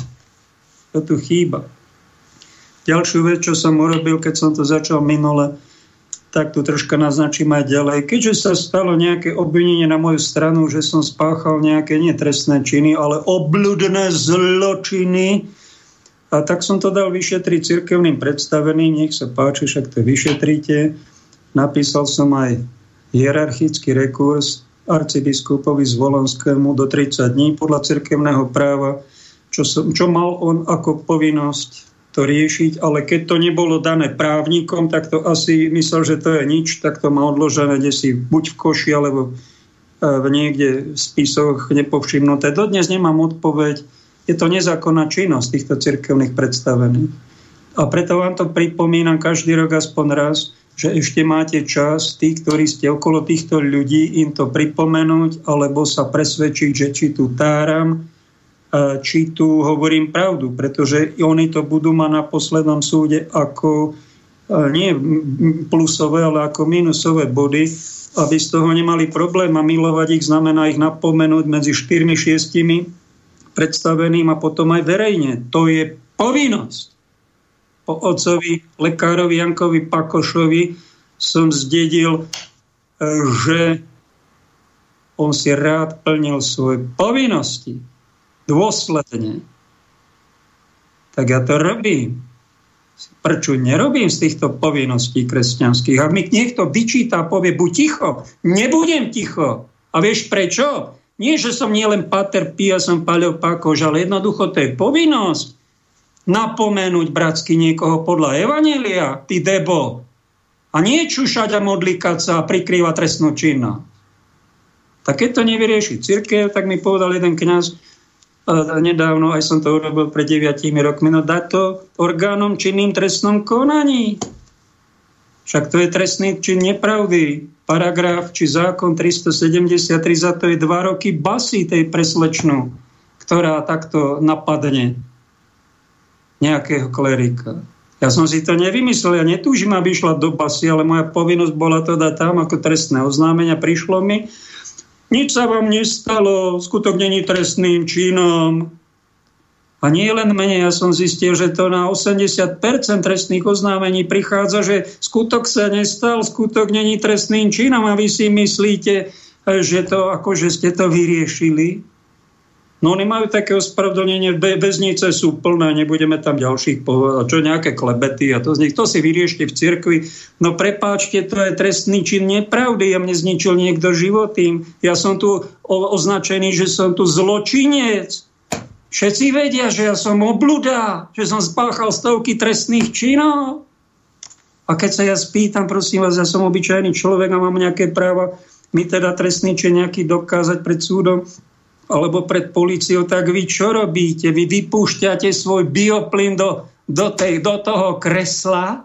To tu chýba. Ďalšiu vec, čo som urobil, keď som to začal minule, tak tu troška naznačím aj ďalej. Keďže sa stalo nejaké obvinenie na moju stranu, že som spáchal nejaké netrestné činy, ale obľudné zločiny, a tak som to dal vyšetriť cirkevným predstaveným, nech sa páči, však to vyšetrite. Napísal som aj hierarchický rekurs arcibiskupovi z Volonskému do 30 dní podľa cirkevného práva, čo, som, čo mal on ako povinnosť to riešiť, ale keď to nebolo dané právnikom, tak to asi myslel, že to je nič, tak to má odložené kde si buď v koši, alebo e, v niekde v spisoch nepovšimnuté. Dodnes nemám odpoveď. Je to nezákonná činnosť týchto cirkevných predstavených. A preto vám to pripomínam každý rok aspoň raz, že ešte máte čas, tí, ktorí ste okolo týchto ľudí, im to pripomenúť, alebo sa presvedčiť, že či tu táram, či tu hovorím pravdu, pretože oni to budú mať na poslednom súde ako nie plusové, ale ako minusové body, aby z toho nemali problém a milovať ich znamená ich napomenúť medzi 4-6 predstaveným a potom aj verejne. To je povinnosť. Po otcovi, lekárovi Jankovi Pakošovi som zdedil, e, že on si rád plnil svoje povinnosti dôsledne, tak ja to robím. Prečo nerobím z týchto povinností kresťanských? Ak mi niekto vyčíta povie, buď ticho, nebudem ticho. A vieš prečo? Nie, že som nielen Pater Pia, som Paľo Pakož, ale jednoducho to je povinnosť napomenúť bratsky niekoho podľa Evanelia, ty debo. A nie čušať a modlikať sa a prikrývať trestnú činnosť. Tak keď to nevyrieši církev, tak mi povedal jeden kňaz, nedávno, aj som to urobil pred 9 rokmi, no dať to orgánom činným trestnom konaní. Však to je trestný čin nepravdy. Paragraf či zákon 373 za to je dva roky basy tej preslečnú, ktorá takto napadne nejakého klerika. Ja som si to nevymyslel, ja netúžim, aby išla do basy, ale moja povinnosť bola to dať tam ako trestné oznámenia. Prišlo mi, nič sa vám nestalo, skutok není trestným činom. A nie len mene, ja som zistil, že to na 80% trestných oznámení prichádza, že skutok sa nestal, skutok není trestným činom a vy si myslíte, že to akože ste to vyriešili. No oni majú také ospravedlnenie, väznice sú plné, nebudeme tam ďalších povedať, čo nejaké klebety a to z nich, to si vyriešte v cirkvi. No prepáčte, to je trestný čin nepravdy, ja mne zničil niekto život tým. Ja som tu označený, že som tu zločinec. Všetci vedia, že ja som obluda, že som spáchal stovky trestných činov. A keď sa ja spýtam, prosím vás, ja som obyčajný človek a mám nejaké práva, mi teda trestný čin nejaký dokázať pred súdom, alebo pred policiou, tak vy čo robíte? Vy vypúšťate svoj bioplyn do, do, tej, do toho kresla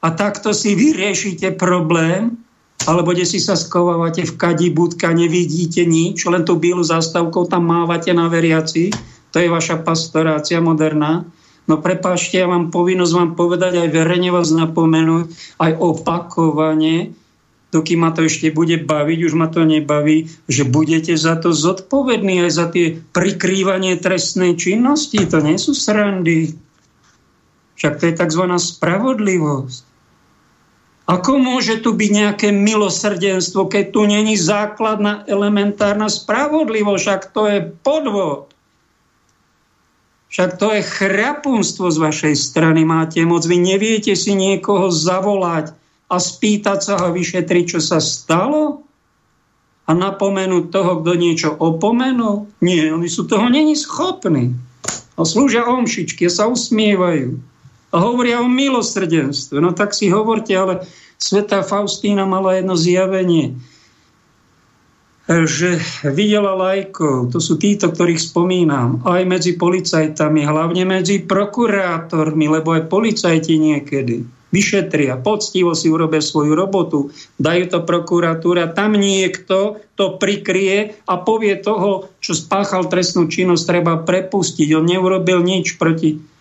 a takto si vyriešite problém, alebo kde si sa skovávate v kadi budka, nevidíte nič, len tú bielu zástavkou tam mávate na veriaci. To je vaša pastorácia moderná. No prepáčte, ja mám povinnosť vám povedať, aj verejne vás napomenúť, aj opakovane, dokým ma to ešte bude baviť, už ma to nebaví, že budete za to zodpovední aj za tie prikrývanie trestnej činnosti. To nie sú srandy. Však to je tzv. spravodlivosť. Ako môže tu byť nejaké milosrdenstvo, keď tu není základná elementárna spravodlivosť? Však to je podvod. Však to je chrapunstvo z vašej strany. Máte moc, vy neviete si niekoho zavolať, a spýtať sa ho vyšetriť, čo sa stalo? A napomenúť toho, kto niečo opomenul? Nie, oni sú toho není schopní. A slúžia omšičky, sa usmievajú. A hovoria o milosrdenstve. No tak si hovorte, ale Sveta Faustína mala jedno zjavenie. že videla lajkov, to sú títo, ktorých spomínam, aj medzi policajtami, hlavne medzi prokurátormi, lebo aj policajti niekedy vyšetria, poctivo si urobia svoju robotu, dajú to prokuratúra, tam niekto to prikrie a povie toho, čo spáchal trestnú činnosť, treba prepustiť. On neurobil nič proti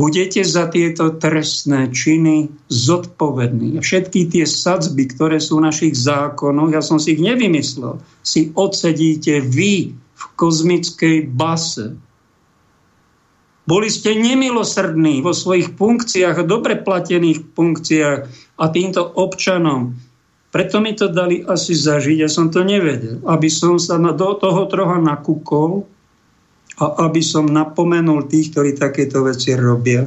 budete za tieto trestné činy zodpovední. Všetky tie sadzby, ktoré sú v našich zákonoch, ja som si ich nevymyslel, si odsedíte vy v kozmickej base. Boli ste nemilosrdní vo svojich funkciách, dobre platených funkciách a týmto občanom. Preto mi to dali asi zažiť, ja som to nevedel. Aby som sa do toho trocha nakúkol, a aby som napomenul tých, ktorí takéto veci robia.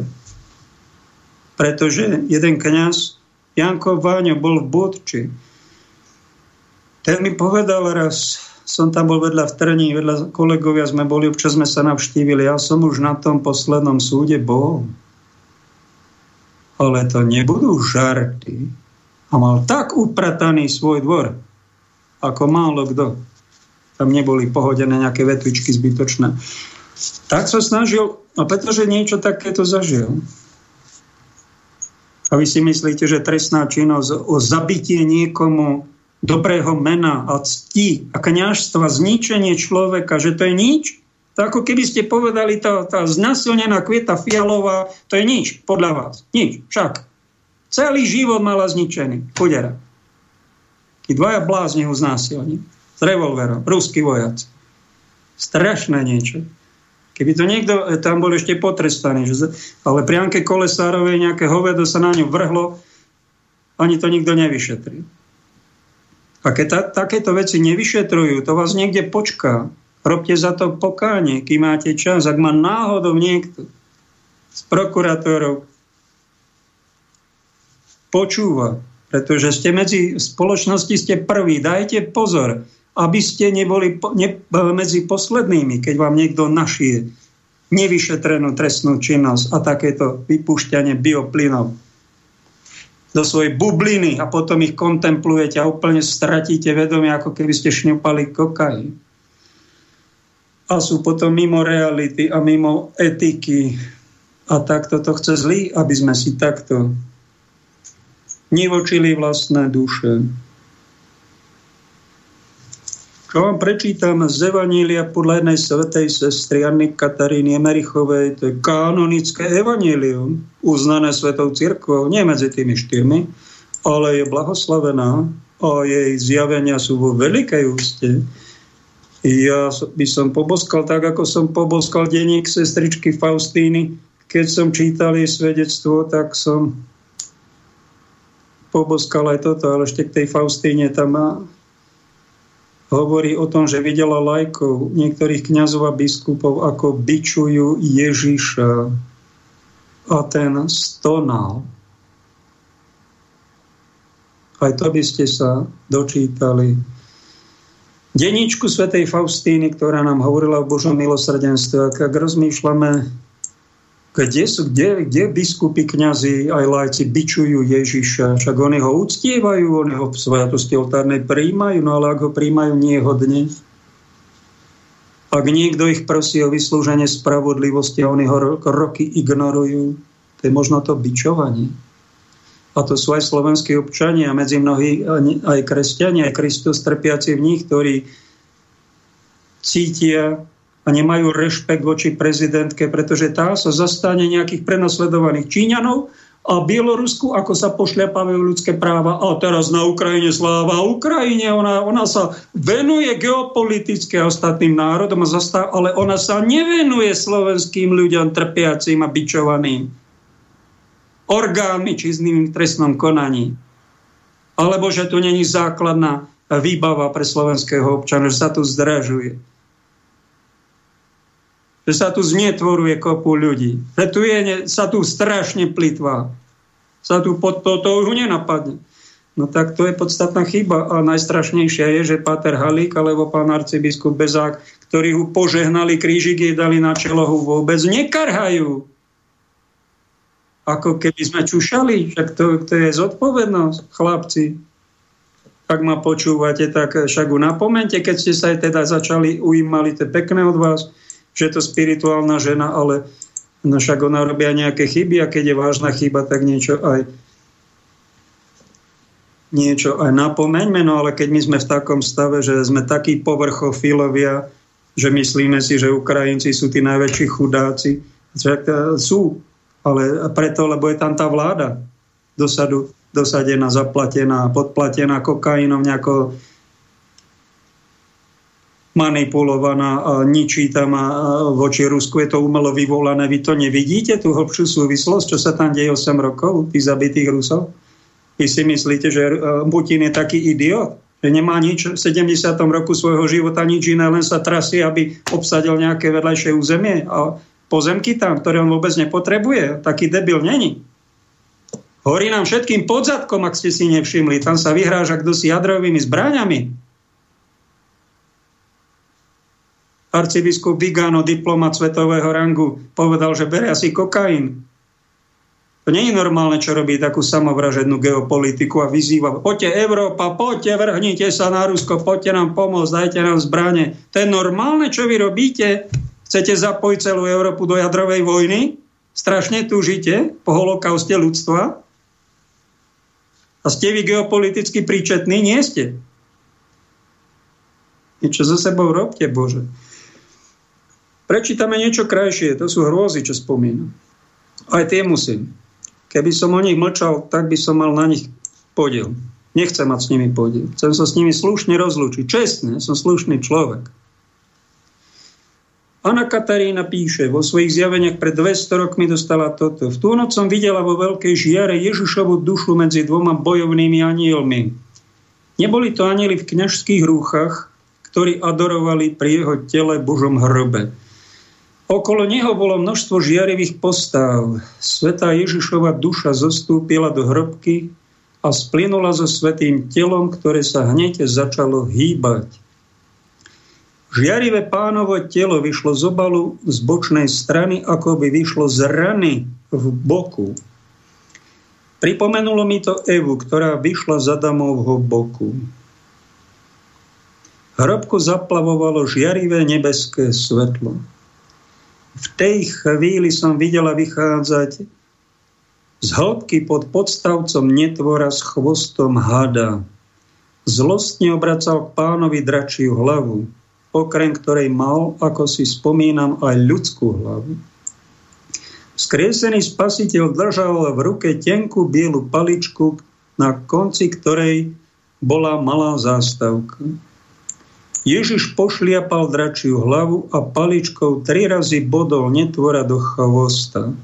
Pretože jeden kňaz, Janko Váňo, bol v Budči. Ten mi povedal raz, som tam bol vedľa v Trni, vedľa kolegovia sme boli, občas sme sa navštívili, ja som už na tom poslednom súde bol. Ale to nebudú žarty. A mal tak uprataný svoj dvor, ako málo kto tam neboli pohodené nejaké vetvičky zbytočné. Tak sa snažil, a pretože niečo takéto zažil. A vy si myslíte, že trestná činnosť o zabitie niekomu dobrého mena a cti a kniažstva, zničenie človeka, že to je nič? To ako keby ste povedali, tá, tá znasilnená kvieta fialová, to je nič podľa vás. Nič. Však. Celý život mala zničený. Chudera. I dvaja blázni ho znásilnili s revolverom, ruský vojaci. Strašné niečo. Keby to niekto e, tam bol ešte potrestaný, že, ale pri Anke Kolesárovej nejaké hovedo sa na ňu vrhlo, ani to nikto nevyšetrí. A keď ta, takéto veci nevyšetrujú, to vás niekde počká. Robte za to pokánie, kým máte čas. Ak má náhodou niekto z prokurátorov počúva, pretože ste medzi spoločnosti ste prví, dajte pozor aby ste neboli ne, medzi poslednými, keď vám niekto našie nevyšetrenú trestnú činnosť a takéto vypúšťanie bioplynov do svojej bubliny a potom ich kontemplujete a úplne stratíte vedomie, ako keby ste šňupali kokain. A sú potom mimo reality a mimo etiky. A takto to chce zlý, aby sme si takto nivočili vlastné duše. Čo vám prečítam z Evanília podľa jednej svetej sestry Anny Kataríny Emerichovej, to je kanonické evanílium, uznané svetou cirkvou, nie medzi tými štyrmi, ale je blahoslavená a jej zjavenia sú vo veľkej úste. Ja by som poboskal tak, ako som poboskal denník sestričky Faustíny. Keď som čítal jej svedectvo, tak som poboskal aj toto, ale ešte k tej Faustíne tam hovorí o tom, že videla lajkov niektorých kňazov a biskupov, ako bičujú Ježiša a ten stonal. Aj to by ste sa dočítali. Deníčku svätej Faustíny, ktorá nám hovorila o Božom milosrdenstve, ak rozmýšľame kde, sú, kde, kde biskupy, kňazi aj lajci bičujú Ježiša? Však oni ho uctievajú, oni ho v svetosti oltárnej príjmajú, no ale ak ho príjmajú niehodne, ak niekto ich prosí o vyslúženie spravodlivosti a oni ho roky ignorujú, to je možno to bičovanie. A to sú aj slovenskí občania, medzi mnohí aj kresťania, aj Kristus trpiaci v nich, ktorí cítia a nemajú rešpekt voči prezidentke, pretože tá sa zastane nejakých prenasledovaných Číňanov a Bielorusku, ako sa pošľapávajú ľudské práva. A teraz na Ukrajine sláva Ukrajine, ona, ona sa venuje geopolitické a ostatným národom, a zastav, ale ona sa nevenuje slovenským ľuďom trpiacim a bičovaným orgánmi čizným trestnom konaní. Alebo že tu není základná výbava pre slovenského občana, že sa tu zdražuje že sa tu znetvoruje kopu ľudí. Že tu je, sa tu strašne plitvá. Sa tu pod to, to už nenapadne. No tak to je podstatná chyba. A najstrašnejšia je, že Páter Halík alebo pán arcibiskup Bezák, ktorí ho požehnali krížik, jej dali na čelohu, vôbec nekarhajú. Ako keby sme čušali, však to, to je zodpovednosť, chlapci. ak ma počúvate, tak však ju napomente, keď ste sa aj teda začali ujímali, to je pekné od vás, že je to spirituálna žena, ale no však ona robia nejaké chyby a keď je vážna chyba, tak niečo aj niečo aj napomeňme, no ale keď my sme v takom stave, že sme takí povrchofilovia, že myslíme si, že Ukrajinci sú tí najväčší chudáci, e, sú, ale preto, lebo je tam tá vláda dosadu, dosadená, zaplatená, podplatená kokainom, nejako manipulovaná a ničí tam voči Rusku je to umelo vyvolané. Vy to nevidíte, tú hlbšiu súvislosť, čo sa tam deje 8 rokov, tých zabitých Rusov? Vy si myslíte, že e, Putin je taký idiot, že nemá nič v 70. roku svojho života, nič iné, len sa trasie, aby obsadil nejaké vedľajšie územie a pozemky tam, ktoré on vôbec nepotrebuje. Taký debil není. Horí nám všetkým podzadkom, ak ste si nevšimli. Tam sa vyhráža kto si jadrovými zbraňami. Arcibiskup Vigano, diplomat svetového rangu, povedal, že bere asi kokain. To nie je normálne, čo robí takú samovražednú geopolitiku a vyzýva, poďte Európa, poďte, vrhnite sa na Rusko, poďte nám pomôcť, dajte nám zbranie. To je normálne, čo vy robíte? Chcete zapojiť celú Európu do jadrovej vojny? Strašne túžite po holokauste ľudstva? A ste vy geopoliticky príčetní? Nie ste. Niečo so sebou robte, Bože. Prečítame niečo krajšie, to sú hrôzy, čo spomínam. Aj tie musím. Keby som o nich mlčal, tak by som mal na nich podiel. Nechcem mať s nimi podiel. Chcem sa s nimi slušne rozlúčiť. Čestne, som slušný človek. Anna Katarína píše, vo svojich zjaveniach pred 200 rokmi dostala toto. V tú noc som videla vo veľkej žiare Ježišovu dušu medzi dvoma bojovnými anielmi. Neboli to anieli v kňažských rúchach, ktorí adorovali pri jeho tele Božom hrobe. Okolo neho bolo množstvo žiarivých postáv. Svetá Ježišova duša zostúpila do hrobky a splynula so svetým telom, ktoré sa hneď začalo hýbať. Žiarivé pánovo telo vyšlo z obalu z bočnej strany, ako by vyšlo z rany v boku. Pripomenulo mi to Evu, ktorá vyšla z Adamovho boku. Hrobku zaplavovalo žiarivé nebeské svetlo v tej chvíli som videla vychádzať z hĺbky pod podstavcom netvora s chvostom hada. Zlostne obracal k pánovi dračiu hlavu, okrem ktorej mal, ako si spomínam, aj ľudskú hlavu. Skriesený spasiteľ držal v ruke tenkú bielu paličku, na konci ktorej bola malá zástavka. Ježiš pošliapal dračiu hlavu a paličkou tri razy bodol netvora do chvosta.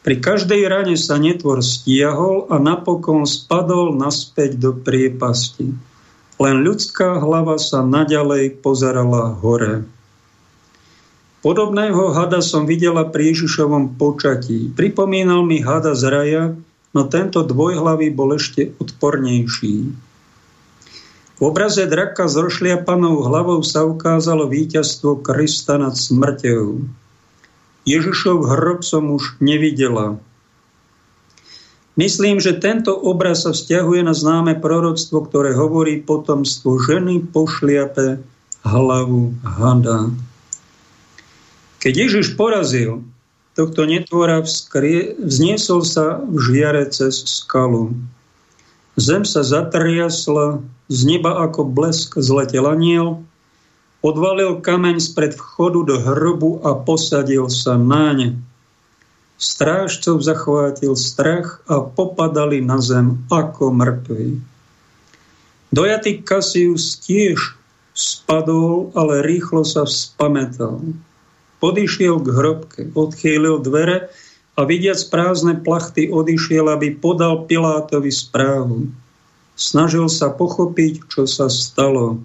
Pri každej rane sa netvor stiahol a napokon spadol naspäť do priepasti. Len ľudská hlava sa naďalej pozerala hore. Podobného hada som videla pri Ježišovom počatí. Pripomínal mi hada z raja, no tento dvojhlavý bol ešte odpornejší. V obraze draka s rozšliapanou hlavou sa ukázalo víťazstvo Krista nad smrťou. Ježišov hrob som už nevidela. Myslím, že tento obraz sa vzťahuje na známe proroctvo, ktoré hovorí potomstvo ženy pošliape hlavu hada. Keď Ježiš porazil tohto netvora, vzniesol sa v žiare cez skalu. Zem sa zatriasla, z neba ako blesk zletel aniel, odvalil kameň spred vchodu do hrobu a posadil sa ne. Strážcov zachvátil strach a popadali na zem ako mŕtvi. Dojatý Kasius tiež spadol, ale rýchlo sa vzpamätal. Podišiel k hrobke, odchýlil dvere a vidiac prázdne plachty odišiel, aby podal Pilátovi správu. Snažil sa pochopiť, čo sa stalo.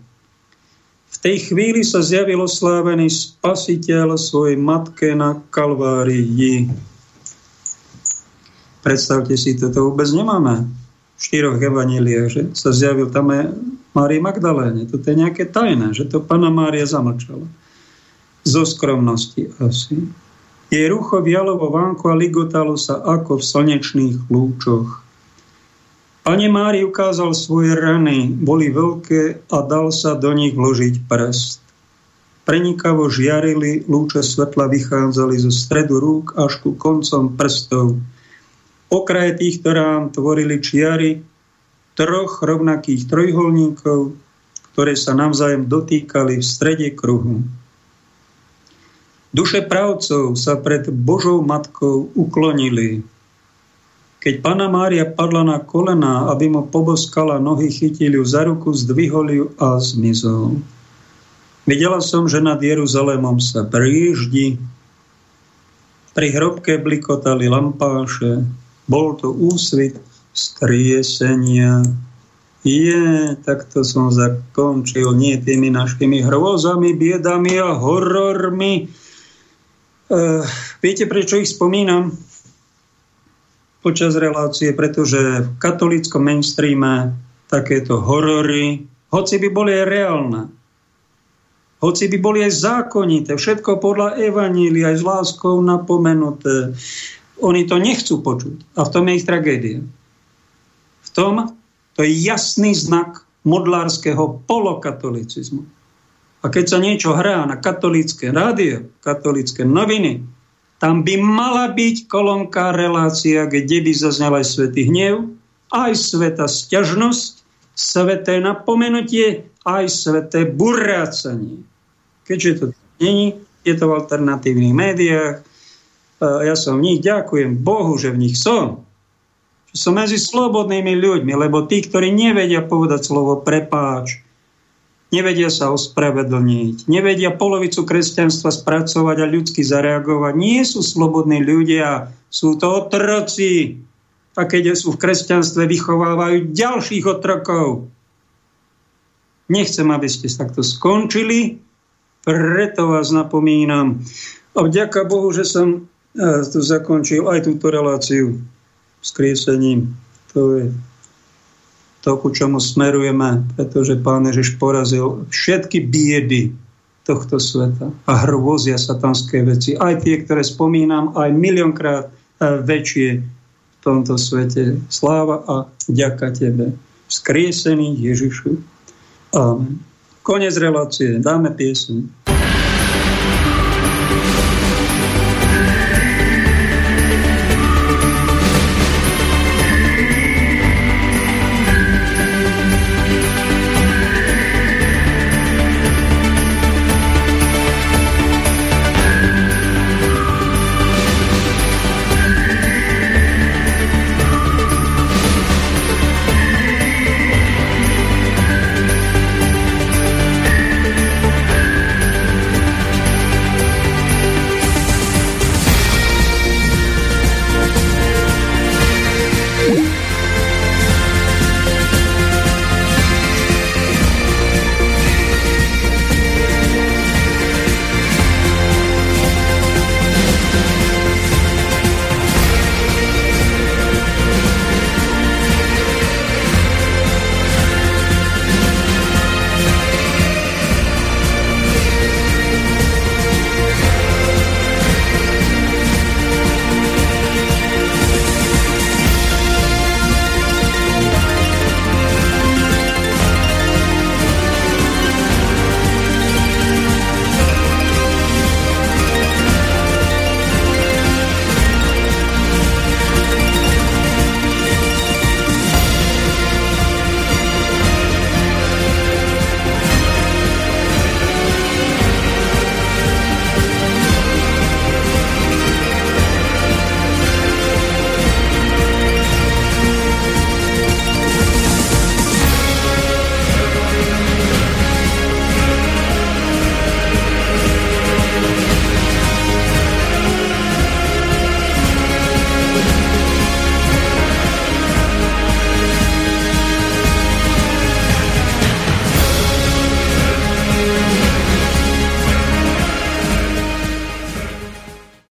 V tej chvíli sa zjavil oslávený spasiteľ svojej matke na Kalvárii. Predstavte si, toto vôbec nemáme v štyroch evaníliách, že sa zjavil tam je Márii Magdaléne. Toto je nejaké tajné, že to Pana Mária zamlčala. Zo skromnosti asi. Jej rucho vialo vo a ligotalo sa ako v slnečných lúčoch. Pane Mári ukázal svoje rany, boli veľké a dal sa do nich vložiť prst. Prenikavo žiarili, lúče svetla vychádzali zo stredu rúk až ku koncom prstov. Okraje týchto rán tvorili čiary troch rovnakých trojholníkov, ktoré sa navzájem dotýkali v strede kruhu. Duše pravcov sa pred Božou matkou uklonili, keď pána Mária padla na kolená, aby mu poboskala nohy, chytili ju za ruku, zdvihol ju a zmizol. Videla som, že nad Jeruzalémom sa príždi, pri hrobke blikotali lampáše, bol to úsvit skriesenia. Je, takto som zakončil, nie tými našimi hrôzami, biedami a horormi. Uh, viete, prečo ich spomínam? Počas relácie, pretože v katolíckom mainstreame takéto horory, hoci by boli aj reálne, hoci by boli aj zákonité, všetko podľa evaníly, aj s láskou napomenuté, oni to nechcú počuť. A v tom je ich tragédia. V tom to je jasný znak modlárskeho polokatolicizmu. A keď sa niečo hrá na katolické rádio, katolické noviny, tam by mala byť kolónka relácia, kde by zaznal aj svetý hnev, aj sveta sťažnosť, sveté napomenutie, aj sveté burrácanie. Keďže to není, je to v alternatívnych médiách, ja som v nich, ďakujem Bohu, že v nich som. Že som medzi slobodnými ľuďmi, lebo tí, ktorí nevedia povedať slovo prepáč, nevedia sa ospravedlniť, nevedia polovicu kresťanstva spracovať a ľudsky zareagovať. Nie sú slobodní ľudia, sú to otroci. A keď sú v kresťanstve, vychovávajú ďalších otrokov. Nechcem, aby ste takto skončili, preto vás napomínam. A vďaka Bohu, že som eh, tu zakončil aj túto reláciu s kriesením. To je to, ku čomu smerujeme, pretože Pán Ježiš porazil všetky biedy tohto sveta a hrôzia satanské veci. Aj tie, ktoré spomínam, aj miliónkrát eh, väčšie v tomto svete. Sláva a ďaká Tebe. Skriesený Ježišu. Amen. Konec relácie. Dáme pieseň.